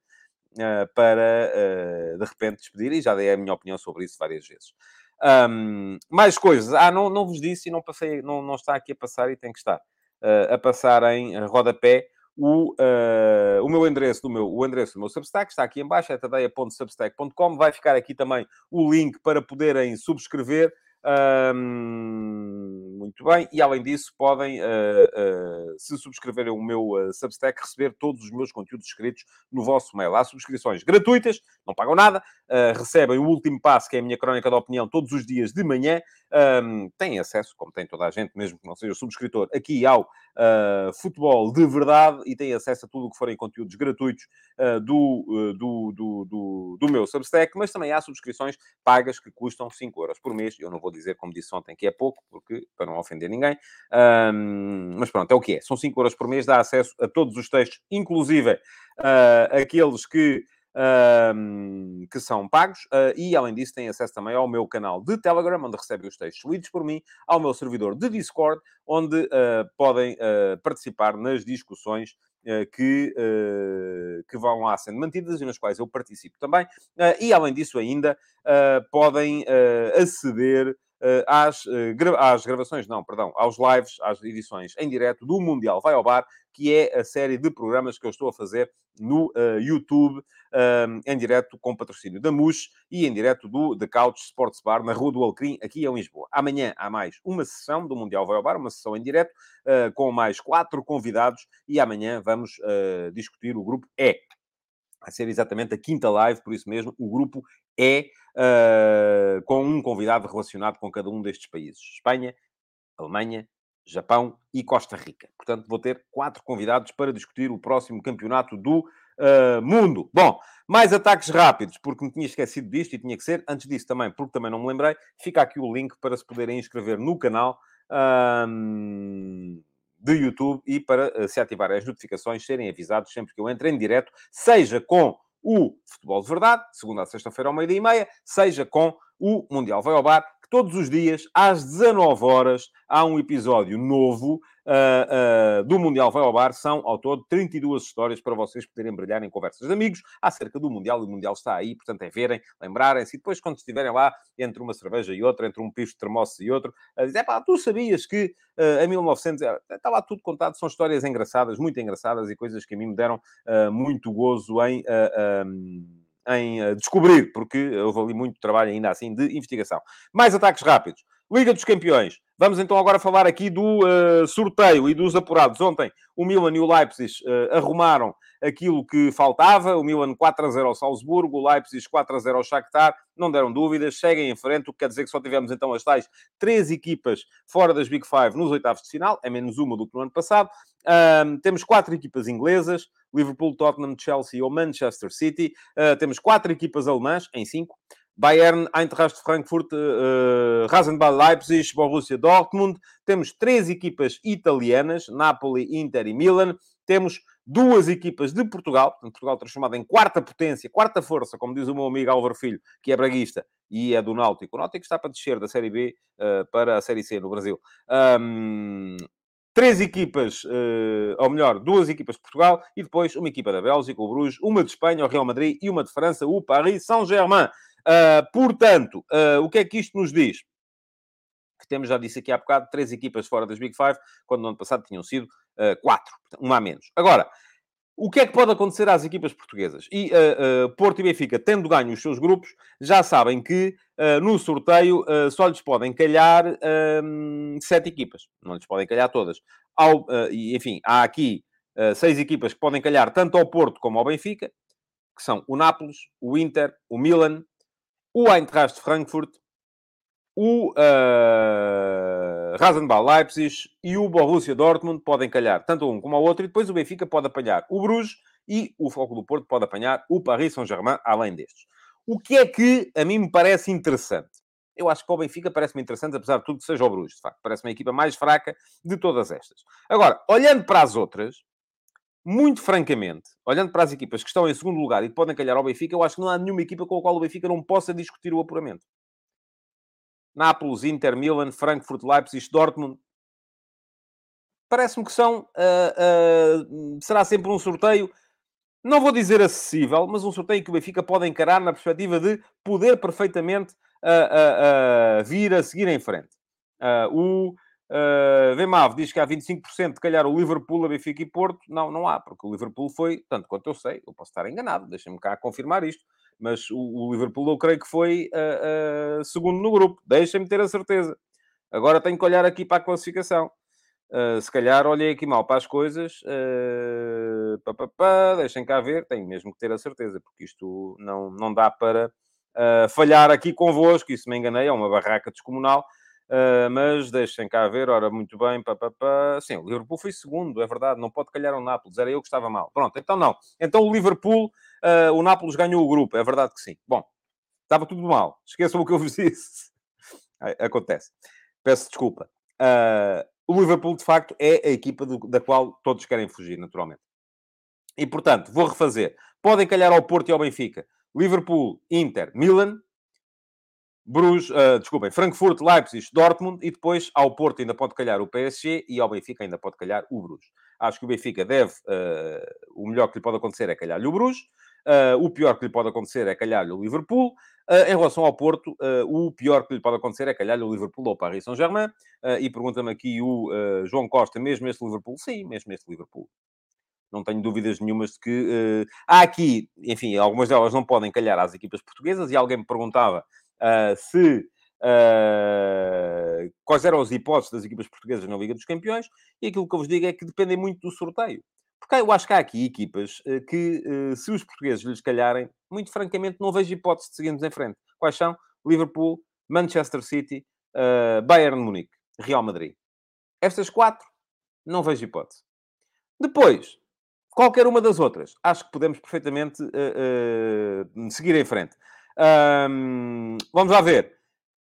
para, de repente, despedir. E já dei a minha opinião sobre isso várias vezes. Um, mais coisas. Ah, não, não vos disse e não, passei, não, não está aqui a passar e tem que estar a passar em rodapé o, uh, o meu endereço do meu, o endereço do meu Substack está aqui em baixo, é tadeia.substack.com. Vai ficar aqui também o link para poderem subscrever muito bem. E além disso, podem, uh, uh, se subscreverem o meu uh, Substack, receber todos os meus conteúdos escritos no vosso mail. Há subscrições gratuitas, não pagam nada, recebem o último passo, que é a minha crónica de opinião, todos os dias de manhã. Um, têm acesso, como tem toda a gente, mesmo que não seja subscritor, aqui ao futebol de verdade e têm acesso a tudo o que forem conteúdos gratuitos do, do, do, do, do meu Substack, mas também há subscrições pagas que custam 5 euros por mês. Eu não vou dizer, como disse ontem, que é pouco, porque para não ofender ninguém. Um, mas pronto, é o que é. São 5 euros por mês, dá acesso a todos os textos, inclusive uh, aqueles que um, que são pagos, uh, e além disso têm acesso também ao meu canal de Telegram, onde recebem os textos lidos por mim, ao meu servidor de Discord, onde uh, podem uh, participar nas discussões que, que vão lá sendo mantidas e nas quais eu participo também. e além disso, ainda podem aceder às, às gravações, não, perdão, aos lives, às edições em direto do Mundial Vai ao Bar, que é a série de programas que eu estou a fazer no uh, YouTube, uh, em direto com patrocínio da MUS e em direto do The Couch Sports Bar, na Rua do Alcrim, aqui em Lisboa. Amanhã há mais uma sessão do Mundial Vai ao Bar, uma sessão em direto, uh, com mais quatro convidados, e amanhã vamos discutir o grupo E. Vai ser exatamente a quinta live, por isso mesmo, o grupo E, com um convidado relacionado com cada um destes países. Espanha, Alemanha, Japão e Costa Rica. Portanto, vou ter quatro convidados para discutir o próximo campeonato do uh, mundo. Bom, mais ataques rápidos, porque me tinha esquecido disto e tinha que ser. Antes disso também, porque também não me lembrei, fica aqui o link para se poderem inscrever no canal. Um, de YouTube e para uh, se ativarem as notificações, serem avisados sempre que eu entre em direto, seja com o Futebol de Verdade, segunda a sexta-feira ao meio-dia e meia, seja com o Mundial Vai ao Bar, todos os dias, às 19 horas, há um episódio novo uh, uh, do Mundial Vai ao Bar. São, ao todo, 32 histórias para vocês poderem brilhar em conversas de amigos acerca do Mundial. E o Mundial está aí, portanto, é verem, lembrarem-se. E depois, quando estiverem lá, entre uma cerveja e outra, entre um piso de termoço e outro, a dizer, pá, tu sabias que uh, em 1900... Está lá tudo contado. São histórias engraçadas, muito engraçadas e coisas que a mim me deram muito gozo em... em uh, descobrir, porque houve ali muito trabalho ainda assim de investigação. Mais ataques rápidos. Liga dos Campeões. Vamos então agora falar aqui do uh, sorteio e dos apurados. Ontem o Milan e o Leipzig uh, arrumaram aquilo que faltava. O Milan 4 a 0 ao Salzburgo, o Leipzig 4 a 0 ao Shakhtar. Não deram dúvidas, seguem em frente, o que quer dizer que só tivemos então as tais três equipas fora das Big Five nos oitavos de final, é menos uma do que no ano passado. Temos quatro equipas inglesas, Liverpool, Tottenham, Chelsea ou Manchester City. Uh, temos quatro equipas alemãs, em cinco. Bayern, Eintracht Frankfurt, uh, Rasenball Leipzig, Borussia Dortmund. Temos três equipas italianas, Napoli, Inter e Milan. Temos duas equipas de Portugal, Portugal transformado em quarta potência, quarta força, como diz o meu amigo Álvaro Filho, que é braguista e é do Náutico. O Náutico está para descer da Série B uh, para a Série C no Brasil. Um, três equipas, uh, ou melhor, duas equipas de Portugal e depois uma equipa da Bélgica, o Bruges, uma de Espanha, o Real Madrid e uma de França, o Paris Saint-Germain. Uh, portanto, uh, o que é que isto nos diz? Que temos, já disse aqui há bocado, três equipas fora das Big Five, quando no ano passado tinham sido uh, quatro, uma a menos. Agora, o que é que pode acontecer às equipas portuguesas? E Porto e Benfica, tendo ganho os seus grupos, já sabem que no sorteio só lhes podem calhar sete equipas. Não lhes podem calhar todas. Ao, e, enfim, há aqui seis equipas que podem calhar tanto ao Porto como ao Benfica, que são o Nápoles, o Inter, o Milan, o Eintracht Frankfurt, o uh, Rasenball Leipzig e o Borussia Dortmund podem calhar tanto um como o outro, e depois o Benfica pode apanhar o Bruges e o Foco do Porto pode apanhar o Paris Saint-Germain, além destes. O que é que a mim me parece interessante? Eu acho que o Benfica parece-me interessante, apesar de tudo que seja o Bruges, de facto. Parece-me a equipa mais fraca de todas estas. Agora, olhando para as outras, muito francamente, olhando para as equipas que estão em segundo lugar e que podem calhar ao Benfica, eu acho que não há nenhuma equipa com a qual o Benfica não possa discutir o apuramento. Nápoles, Inter, Milan, Frankfurt, Leipzig, Dortmund. Parece-me que são... Uh, uh, será sempre um sorteio, não vou dizer acessível, mas um sorteio que o Benfica pode encarar na perspectiva de poder perfeitamente uh, vir a seguir em frente. o Uh, Vemav diz que há 25% de calhar o Liverpool, a Benfica e Porto. Não, não há, porque o Liverpool foi, tanto quanto eu sei, eu posso estar enganado, deixem-me cá confirmar isto, mas o, o, Liverpool eu creio que foi uh, uh, segundo no grupo, deixem-me ter a certeza. Agora tenho que olhar aqui para a classificação. Uh, se calhar olhei aqui mal para as coisas, uh, pá, pá, pá, deixem cá ver, tenho mesmo que ter a certeza, porque isto não, não dá para falhar aqui convosco, se me enganei, é uma barraca descomunal. Uh, mas deixem cá ver, ora, muito bem, pá, pá, pá. Sim, o Liverpool foi segundo, é verdade, não pode calhar o Nápoles, era eu que estava mal. Pronto, então não. Então o Liverpool, uh, o Nápoles ganhou o grupo, é verdade que sim. Bom, estava tudo mal, esqueçam o que eu vos disse. Acontece. Peço desculpa. Uh, o Liverpool, de facto, é a equipa do, da qual todos querem fugir, naturalmente. E, portanto, vou refazer. Podem calhar ao Porto e ao Benfica. Liverpool, Inter, Milan, Bruges, uh, desculpem, Frankfurt, Leipzig, Dortmund e depois ao Porto ainda pode calhar o PSG e ao Benfica ainda pode calhar o Bruges. Acho que o Benfica deve, uh, o melhor que lhe pode acontecer é calhar-lhe o Bruges, uh, o pior que lhe pode acontecer é calhar-lhe o Liverpool, em relação ao Porto, o pior que lhe pode acontecer é calhar-lhe o Liverpool ou o Paris Saint-Germain, e pergunta-me aqui o João Costa, mesmo este Liverpool? Sim, mesmo este Liverpool não tenho dúvidas nenhumas de que há aqui, enfim, algumas delas não podem calhar às equipas portuguesas, e alguém me perguntava uh, se uh, quais eram as hipóteses das equipas portuguesas na Liga dos Campeões, e aquilo que eu vos digo é que dependem muito do sorteio. Porque eu acho que há aqui equipas uh, que, se os portugueses lhes calharem, muito francamente não vejo hipótese de seguirmos em frente. Quais são? Liverpool, Manchester City, Bayern Munique, Real Madrid. Estas quatro, não vejo hipótese. Depois, qualquer uma das outras, acho que podemos perfeitamente uh, uh, seguir em frente. Um, vamos lá ver.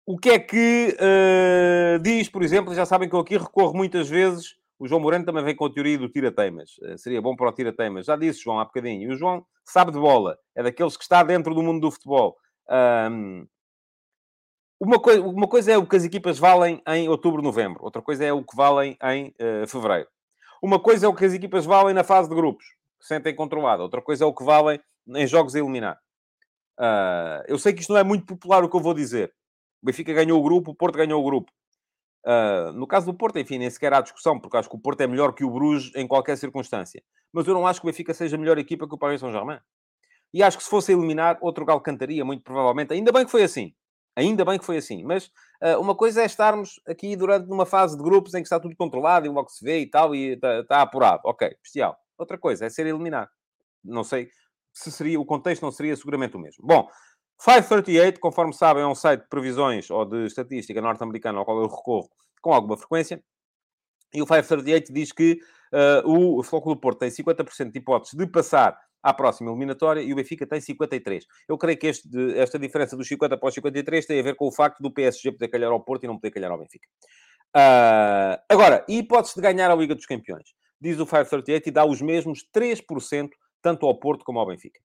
O que é que uh, diz, por exemplo, já sabem que eu aqui recorro muitas vezes, o João Moreno também vem com a teoria do tira-teimas. Uh, seria bom para o tira-teimas. Já disse, João, há bocadinho. E o João sabe de bola. É daqueles que está dentro do mundo do futebol. Um, uma, coi uma coisa é o que as equipas valem em outubro, novembro. Outra coisa é o que valem em uh, fevereiro. Uma coisa é o que as equipas valem na fase de grupos, que sentem controlada. Outra coisa é o que valem em jogos a eliminar. Uh, eu sei que isto não é muito popular o que eu vou dizer. O Benfica ganhou o grupo, o Porto ganhou o grupo. Uh, no caso do Porto, enfim, nem sequer há discussão, porque acho que o Porto é melhor que o Bruges em qualquer circunstância. Mas eu não acho que o Benfica seja a melhor equipa que o Paris Saint-Germain. E acho que se fosse eliminar, outro galo cantaria, muito provavelmente. Ainda bem que foi assim. Ainda bem que foi assim. Mas uh, uma coisa é estarmos aqui durante uma fase de grupos em que está tudo controlado e logo se vê e tal, e está, está apurado. Ok, bestial. Outra coisa é ser eliminado. Não sei se seria, o contexto não seria seguramente o mesmo. Bom, 538, conforme sabem, é um site de previsões ou de estatística norte-americana ao qual eu recorro com alguma frequência. E o 538 diz que uh, o Flóculo Porto tem 50% de hipóteses de passar à próxima eliminatória e o Benfica tem 53. Eu creio que este, esta diferença dos 50 para os 53 tem a ver com o facto do PSG poder calhar ao Porto e não poder calhar ao Benfica. Uh, agora, hipótese de ganhar a Liga dos Campeões? Diz o 538 e dá os mesmos 3% tanto ao Porto como ao Benfica.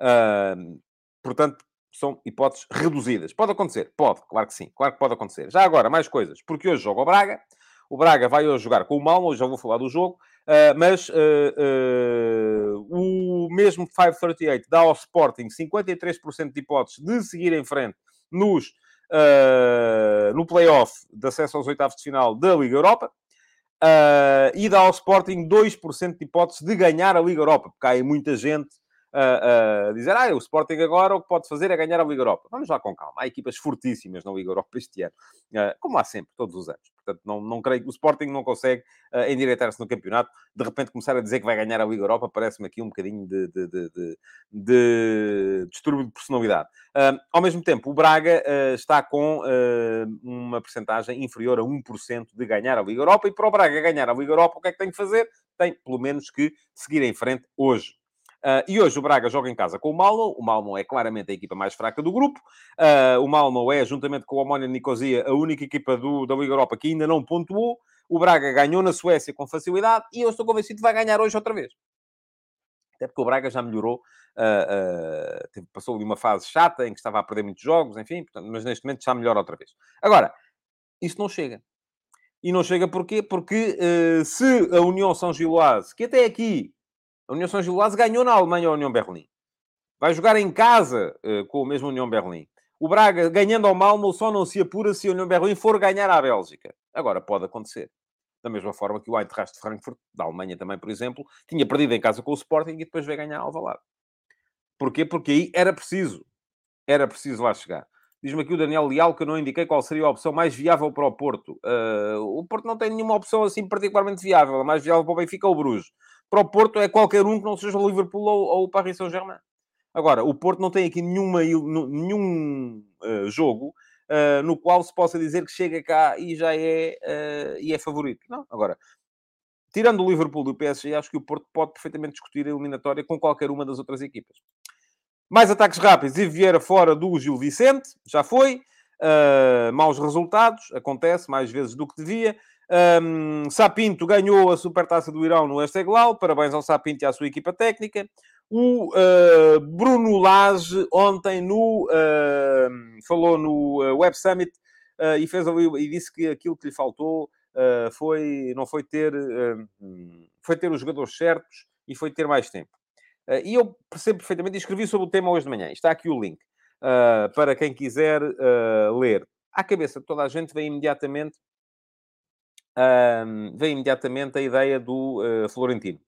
Uh, portanto, são hipóteses reduzidas. Pode acontecer? Pode, claro que sim. Claro que pode acontecer. Já agora, mais coisas. Porque hoje joga o Braga. O Braga vai hoje jogar com o Malmo. Hoje já vou falar do jogo. Uh, mas uh, uh, o mesmo 538 dá ao Sporting 53% de hipóteses de seguir em frente nos, no play-off de acesso aos oitavos de final da Liga Europa. E dá ao Sporting 2% de hipóteses de ganhar a Liga Europa, porque há aí muita gente a dizer, ah, o Sporting agora o que pode fazer é ganhar a Liga Europa. Vamos lá com calma. Há equipas fortíssimas na Liga Europa este ano, uh, como há sempre, todos os anos. Portanto, não, não creio que o Sporting não consegue uh, endireitar-se no campeonato. De repente começar a dizer que vai ganhar a Liga Europa parece-me aqui um bocadinho de, de, de, de, de distúrbio de personalidade. Uh, ao mesmo tempo, o Braga uh, está com uh, uma percentagem inferior a 1% de ganhar a Liga Europa. E para o Braga ganhar a Liga Europa, o que é que tem que fazer? Tem, pelo menos, que seguir em frente hoje. Uh, e hoje o Braga joga em casa com o Malmo. O Malmo é claramente a equipa mais fraca do grupo. Uh, o Malmo é, juntamente com o Amónia Nicosia, a única equipa do, da Liga Europa que ainda não pontuou. O Braga ganhou na Suécia com facilidade e eu estou convencido que vai ganhar hoje outra vez. Até porque o Braga já melhorou. Uh, passou de uma fase chata em que estava a perder muitos jogos, enfim, portanto, mas neste momento já melhora outra vez. Agora, isso não chega. E não chega porquê? Porque se a União São Giloase, que até aqui a União São Giloase ganhou na Alemanha a União Berlim. Vai jogar em casa uh, com o mesmo União Berlim. O Braga, ganhando ao Malmo, só não se apura se a União Berlim for ganhar à Bélgica. Agora, pode acontecer. Da mesma forma que o Eintracht de Frankfurt, da Alemanha também, por exemplo, tinha perdido em casa com o Sporting e depois veio ganhar ao Valado. Porquê? Porque aí era preciso. Era preciso lá chegar. Diz-me aqui o Daniel Leal que eu não indiquei qual seria a opção mais viável para o Porto. Uh, o Porto não tem nenhuma opção assim particularmente viável. A mais viável para o Benfica é o Bruges para o Porto é qualquer um que não seja o Liverpool ou, ou o Paris Saint-Germain. Agora, o Porto não tem aqui nenhuma, nenhum uh, jogo uh, no qual se possa dizer que chega cá e já é, uh, e é favorito. Não, agora, tirando o Liverpool do PSG, acho que o Porto pode perfeitamente discutir a eliminatória com qualquer uma das outras equipas. Mais ataques rápidos. E Vieira fora do Gil Vicente, já foi. Uh, maus resultados, acontece mais vezes do que devia. Um, Sapinto ganhou a Supertaça do Irão no Esteghlal. Parabéns ao Sapinto e à sua equipa técnica. O uh, Bruno Lage ontem no, uh, falou no uh, Web Summit e, fez e disse que aquilo que lhe faltou foi, não foi ter, foi ter os jogadores certos e foi ter mais tempo. e eu percebo perfeitamente, escrevi sobre o tema hoje de manhã. Está aqui o link para quem quiser ler. À cabeça de toda a gente vem imediatamente um, veio imediatamente a ideia do uh, Florentino.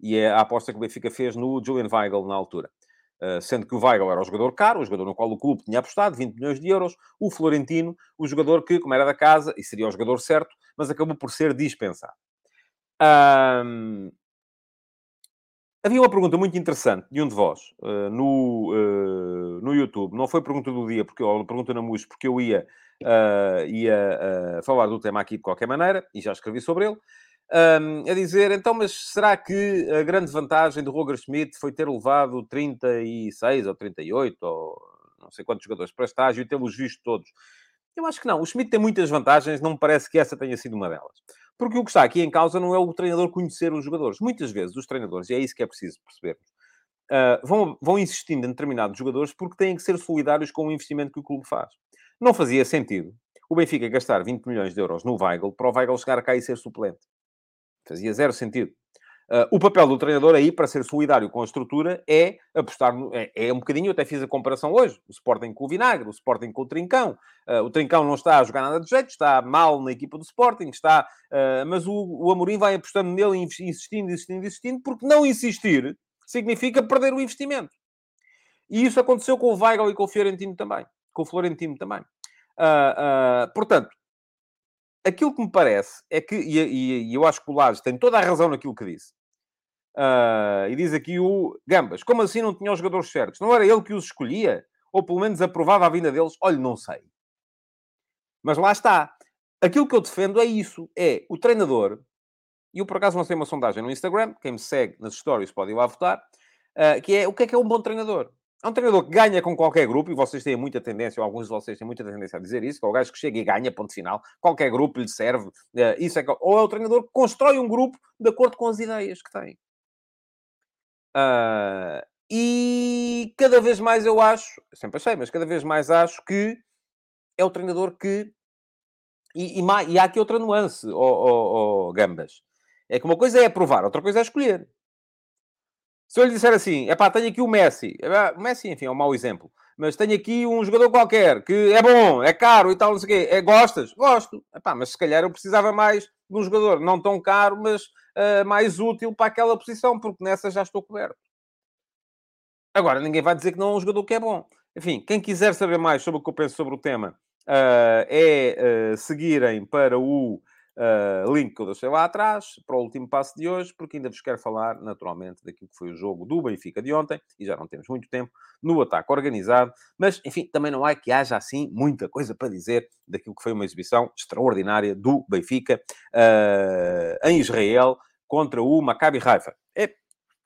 E é a aposta que o Benfica fez no Julian Weigl na altura. Uh, sendo que o Weigl era o jogador caro, o jogador no qual o clube tinha apostado, 20 milhões de euros. O Florentino, o jogador que, como era da casa, e seria o jogador certo, mas acabou por ser dispensado. Um, Havia uma pergunta muito interessante de um de vós uh, no, uh, no YouTube. Não foi pergunta do dia, porque, ou pergunta na MUS, porque eu ia, uh, ia falar do tema aqui de qualquer maneira, e já escrevi sobre ele. Um, a dizer, então, mas será que a grande vantagem do Roger Schmidt foi ter levado 36 ou 38, ou não sei quantos jogadores para estágio e tê-los visto todos? Eu acho que não. O Schmidt tem muitas vantagens, não me parece que essa tenha sido uma delas. Porque o que está aqui em causa não é o treinador conhecer os jogadores. Muitas vezes os treinadores, e é isso que é preciso percebermos, uh, vão, vão insistindo em determinados jogadores porque têm que ser solidários com o investimento que o clube faz. Não fazia sentido o Benfica gastar 20 milhões de euros no Weigl para o Weigl chegar cá e ser suplente. Fazia zero sentido. Uh, o papel do treinador aí, para ser solidário com a estrutura, é apostar... No, é, é, um bocadinho, eu até fiz a comparação hoje. O Sporting com o Vinagre, o Sporting com o Trincão. Uh, o Trincão não está a jogar nada de jeito, está mal na equipa do Sporting, está... Uh, mas o, o Amorim vai apostando nele, insistindo, insistindo, insistindo, porque não insistir significa perder o investimento. E isso aconteceu com o Weigl e com o Fiorentino também. Com o Florentino também. portanto, aquilo que me parece é que, e, e, e, eu acho que o Lages tem toda a razão naquilo que disse, Uh, e diz aqui o Gambas: como assim não tinha os jogadores certos? Não era ele que os escolhia? Ou pelo menos aprovava a vinda deles? Olha, não sei. Mas lá está. Aquilo que eu defendo é isso: é o treinador. E eu por acaso lancei uma sondagem no Instagram. Quem me segue nas stories pode ir lá votar. uh, que é o que é que é um bom treinador? É um treinador que ganha com qualquer grupo, e vocês têm muita tendência, ou alguns de vocês têm muita tendência a dizer isso, que é o gajo que chega e ganha, ponto final. Qualquer grupo lhe serve. Uh, isso é, ou é o treinador que constrói um grupo de acordo com as ideias que tem. Uh, e cada vez mais eu acho, sempre achei, mas cada vez mais acho que é o treinador que. E, e, e há aqui outra nuance, oh, oh, Gambas. É que uma coisa é aprovar, outra coisa é escolher. Se eu lhe disser assim, é pá, tenho aqui o Messi. O Messi, enfim, é um mau exemplo. Mas tenho aqui um jogador qualquer que é bom, é caro e tal, não sei o quê. É, gostas? Gosto. Epá, mas se calhar eu precisava mais de um jogador não tão caro, mas uh, mais útil para aquela posição, porque nessa já estou coberto. Agora, ninguém vai dizer que não é um jogador que é bom. Enfim, quem quiser saber mais sobre o que eu penso sobre o tema, uh, é uh, seguirem para o Uh, link que eu deixei lá atrás, para o último passo de hoje, porque ainda vos quero falar, naturalmente, daquilo que foi o jogo do Benfica de ontem, e já não temos muito tempo, no ataque organizado, mas, enfim, também não é que haja, assim, muita coisa para dizer daquilo que foi uma exibição extraordinária do Benfica uh, em Israel contra o Maccabi Haifa. É,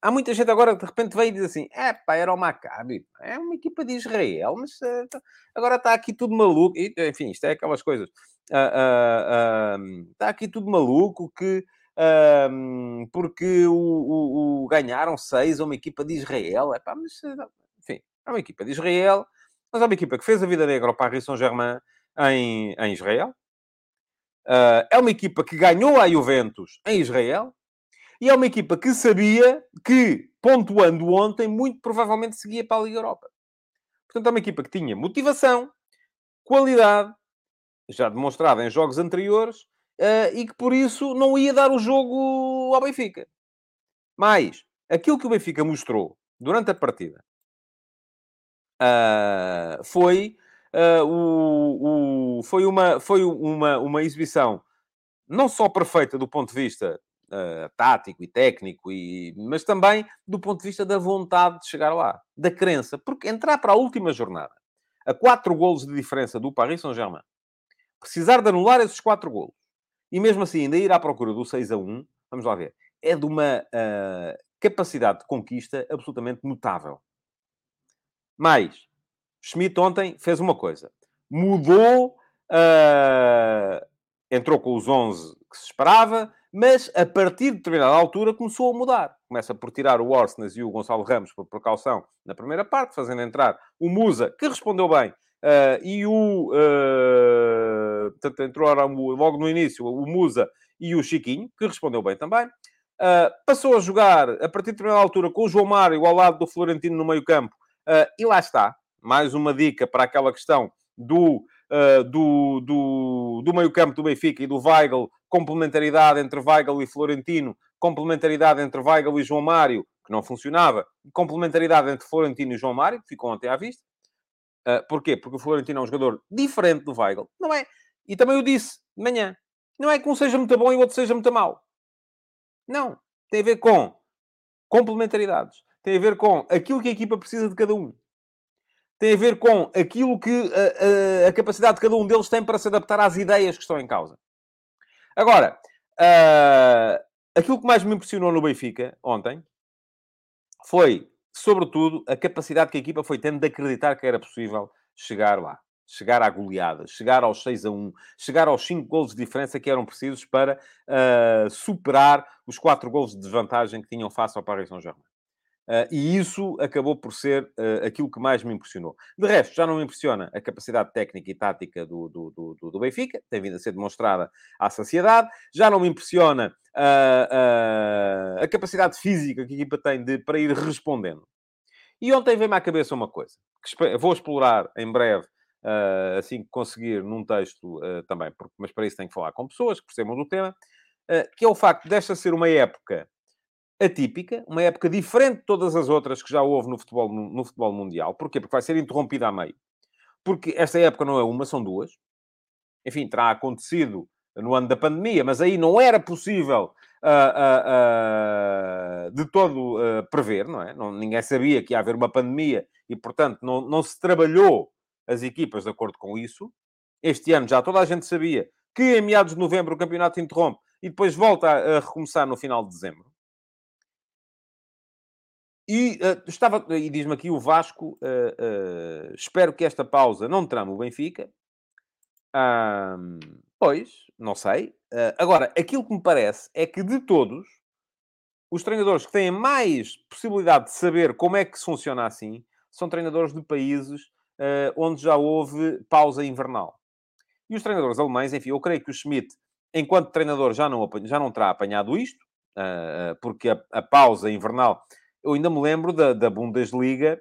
há muita gente agora que de repente vem e diz assim: é pá, era o Maccabi, é uma equipa de Israel, mas uh, agora está aqui tudo maluco. E, enfim, isto é aquelas coisas está uh, uh, aqui tudo maluco que porque o, o, o, ganharam seis a uma equipa de Israel. Epá, mas, enfim, é uma equipa de Israel, mas é uma equipa que fez a vida negra ao Paris Saint-Germain em, em Israel. Uh, é uma equipa que ganhou a Juventus em Israel. E é uma equipa que sabia que, pontuando ontem, muito provavelmente seguia para a Liga Europa. Portanto, é uma equipa que tinha motivação, qualidade já demonstrada em jogos anteriores, uh, e que por isso não ia dar o jogo ao Benfica. Mas aquilo que o Benfica mostrou durante a partida uh, foi, uh, o, o, foi, uma, foi uma, uma exibição não só perfeita do ponto de vista Uh, tático e técnico, e, mas também do ponto de vista da vontade de chegar lá, da crença. Porque entrar para a última jornada, a quatro golos de diferença do Paris Saint-Germain, precisar de anular esses quatro golos e mesmo assim ainda ir à procura do 6 a 1, vamos lá ver, é de uma uh, capacidade de conquista absolutamente notável. Mas, Schmidt ontem fez uma coisa. Mudou, uh, entrou com os 11 que se esperava, mas a partir de determinada altura começou a mudar. Começa por tirar o Orsnes e o Gonçalo Ramos por precaução na primeira parte, fazendo entrar o Musa, que respondeu bem, uh, e o portanto, entrou logo no início o Musa e o Chiquinho, que respondeu bem também. Uh, passou a jogar, a partir de determinada altura, com o João Mário ao lado do Florentino no meio-campo. Uh, e lá está. Mais uma dica para aquela questão do, uh, do, do, do meio-campo do Benfica e do Weigl, complementaridade entre Weigl e Florentino, complementaridade entre Weigl e João Mário, que não funcionava, complementaridade entre Florentino e João Mário, que ficou ontem à vista. Uh, porquê? Porque o Florentino é um jogador diferente do Weigl. Não é e também o disse de manhã. Não é que um seja muito bom e o outro seja muito mau. Não. Tem a ver com complementaridades. Tem a ver com aquilo que a equipa precisa de cada um. Tem a ver com aquilo que a, a, a capacidade de cada um deles tem para se adaptar às ideias que estão em causa. Agora, uh, aquilo que mais me impressionou no Benfica ontem foi, sobretudo, a capacidade que a equipa foi tendo de acreditar que era possível chegar lá chegar à goleada, chegar aos 6 a 1, chegar aos 5 golos de diferença que eram precisos para uh, superar os 4 golos de desvantagem que tinham face ao Paris Saint-Germain. Uh, e isso acabou por ser uh, aquilo que mais me impressionou. De resto, já não me impressiona a capacidade técnica e tática do, do, do, do Benfica, tem vindo a ser demonstrada à saciedade. Já não me impressiona uh, a capacidade física que a equipa tem de, para ir respondendo. E ontem veio-me à cabeça uma coisa, que vou explorar em breve uh, assim que conseguir num texto uh, também, porque, mas para isso tenho que falar com pessoas que percebam do tema, uh, que é o facto desta ser uma época atípica, uma época diferente de todas as outras que já houve no futebol, no, no futebol mundial. Porquê? Porque vai ser interrompida a meio. Porque esta época não é uma, são duas. Enfim, terá acontecido no ano da pandemia, mas aí não era possível uh, uh, uh, de todo prever, não é? Não, ninguém sabia que ia haver uma pandemia e, portanto, não, não se trabalhou as equipas de acordo com isso. Este ano já toda a gente sabia que em meados de novembro o campeonato interrompe e depois volta a, recomeçar no final de dezembro. E uh, estava, e diz-me aqui o Vasco, uh, uh, espero que esta pausa não trame o Benfica. Pois, não sei. agora, aquilo que me parece é que de todos, os treinadores que têm mais possibilidade de saber como é que funciona assim, são treinadores de países onde já houve pausa invernal. E os treinadores alemães, enfim, eu creio que o Schmidt, enquanto treinador, já não, já não terá apanhado isto, porque a, a pausa invernal eu ainda me lembro da, da Bundesliga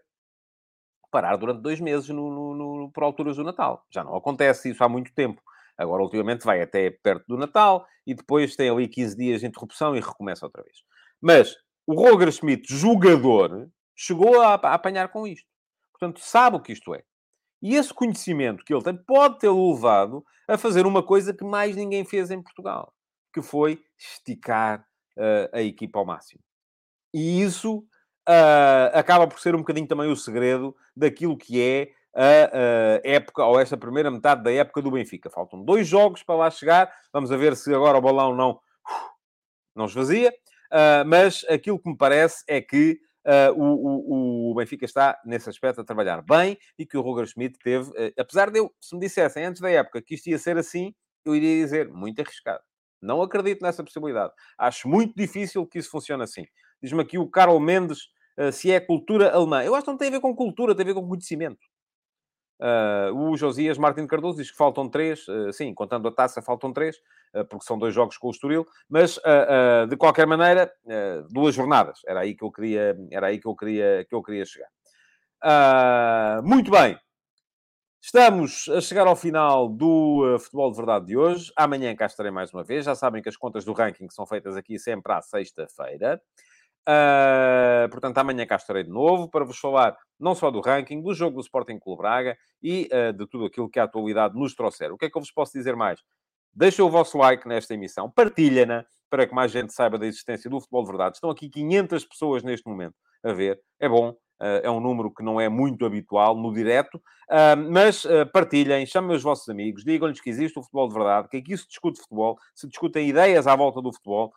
parar durante dois meses no, no, no, por alturas do Natal. Já não acontece isso há muito tempo. Agora, ultimamente, vai até perto do Natal e depois tem ali 15 dias de interrupção e recomeça outra vez. Mas o Roger Schmidt, jogador, chegou a, apanhar com isto. Portanto, sabe o que isto é. E esse conhecimento que ele tem pode tê-lo levado a fazer uma coisa que mais ninguém fez em Portugal, que foi esticar uh, a equipa ao máximo. E isso uh, acaba por ser um bocadinho também o segredo daquilo que é a, época, ou esta primeira metade da época do Benfica. Faltam dois jogos para lá chegar. Vamos a ver se agora o balão não, não esvazia. Uh, mas aquilo que me parece é que uh, o, o, o, Benfica está, nesse aspecto, a trabalhar bem e que o Roger Schmidt teve... Uh, apesar de eu, se me dissessem antes da época que isto ia ser assim, eu iria dizer, muito arriscado. Não acredito nessa possibilidade. Acho muito difícil que isso funcione assim. Diz-me aqui o Carol Mendes uh, se é cultura alemã. Eu acho que não tem a ver com cultura, tem a ver com conhecimento. Uh, o Josias Martin Cardoso diz que faltam três, uh, sim, contando a taça, faltam três, uh, porque são dois jogos com o Estoril, mas de qualquer maneira, duas jornadas, era aí que eu queria, era aí que eu queria, que eu queria chegar. muito bem, estamos a chegar ao final do Futebol de Verdade de hoje. Amanhã cá estarei mais uma vez. Já sabem que as contas do ranking são feitas aqui sempre à sexta-feira. Uh, portanto, amanhã cá estarei de novo para vos falar não só do ranking, do jogo do Sporting Clube Braga e uh, de tudo aquilo que a atualidade nos trouxer. O que é que eu vos posso dizer mais? Deixem o vosso like nesta emissão, partilha-na para que mais gente saiba da existência do Futebol de Verdade. Estão aqui 500 pessoas neste momento a ver. É bom, é um número que não é muito habitual no direto, uh, mas uh, partilhem, chamem os vossos amigos, digam-lhes que existe o futebol de verdade, que aqui se discute futebol, se discutem ideias à volta do futebol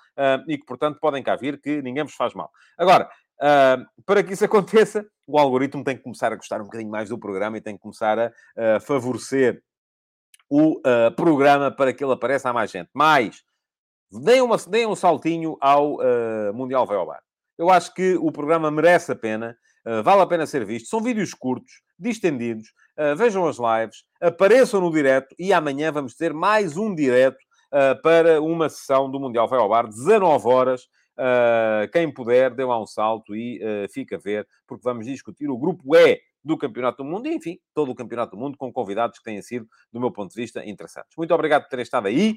e que, portanto, podem cá vir, que ninguém vos faz mal. Agora, para que isso aconteça, o algoritmo tem que começar a gostar um bocadinho mais do programa e tem que começar a favorecer o programa para que ele apareça a mais gente. Mais, deem, uma, deem um saltinho ao Mundial Vai ao Bar. Eu acho que o programa merece a pena. Uh, vale a pena ser visto. São vídeos curtos, distendidos. Uh, vejam as lives, apareçam no direto e amanhã vamos ter mais um direto uh, para uma sessão do Mundial Vai ao Bar, 19 horas. quem puder, dê lá um salto e fica a ver, porque vamos discutir o grupo E do Campeonato do Mundo e, enfim, todo o Campeonato do Mundo com convidados que têm sido, do meu ponto de vista, interessantes. Muito obrigado por terem estado aí.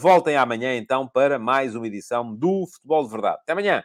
voltem amanhã, então, para mais uma edição do Futebol de Verdade. Até amanhã!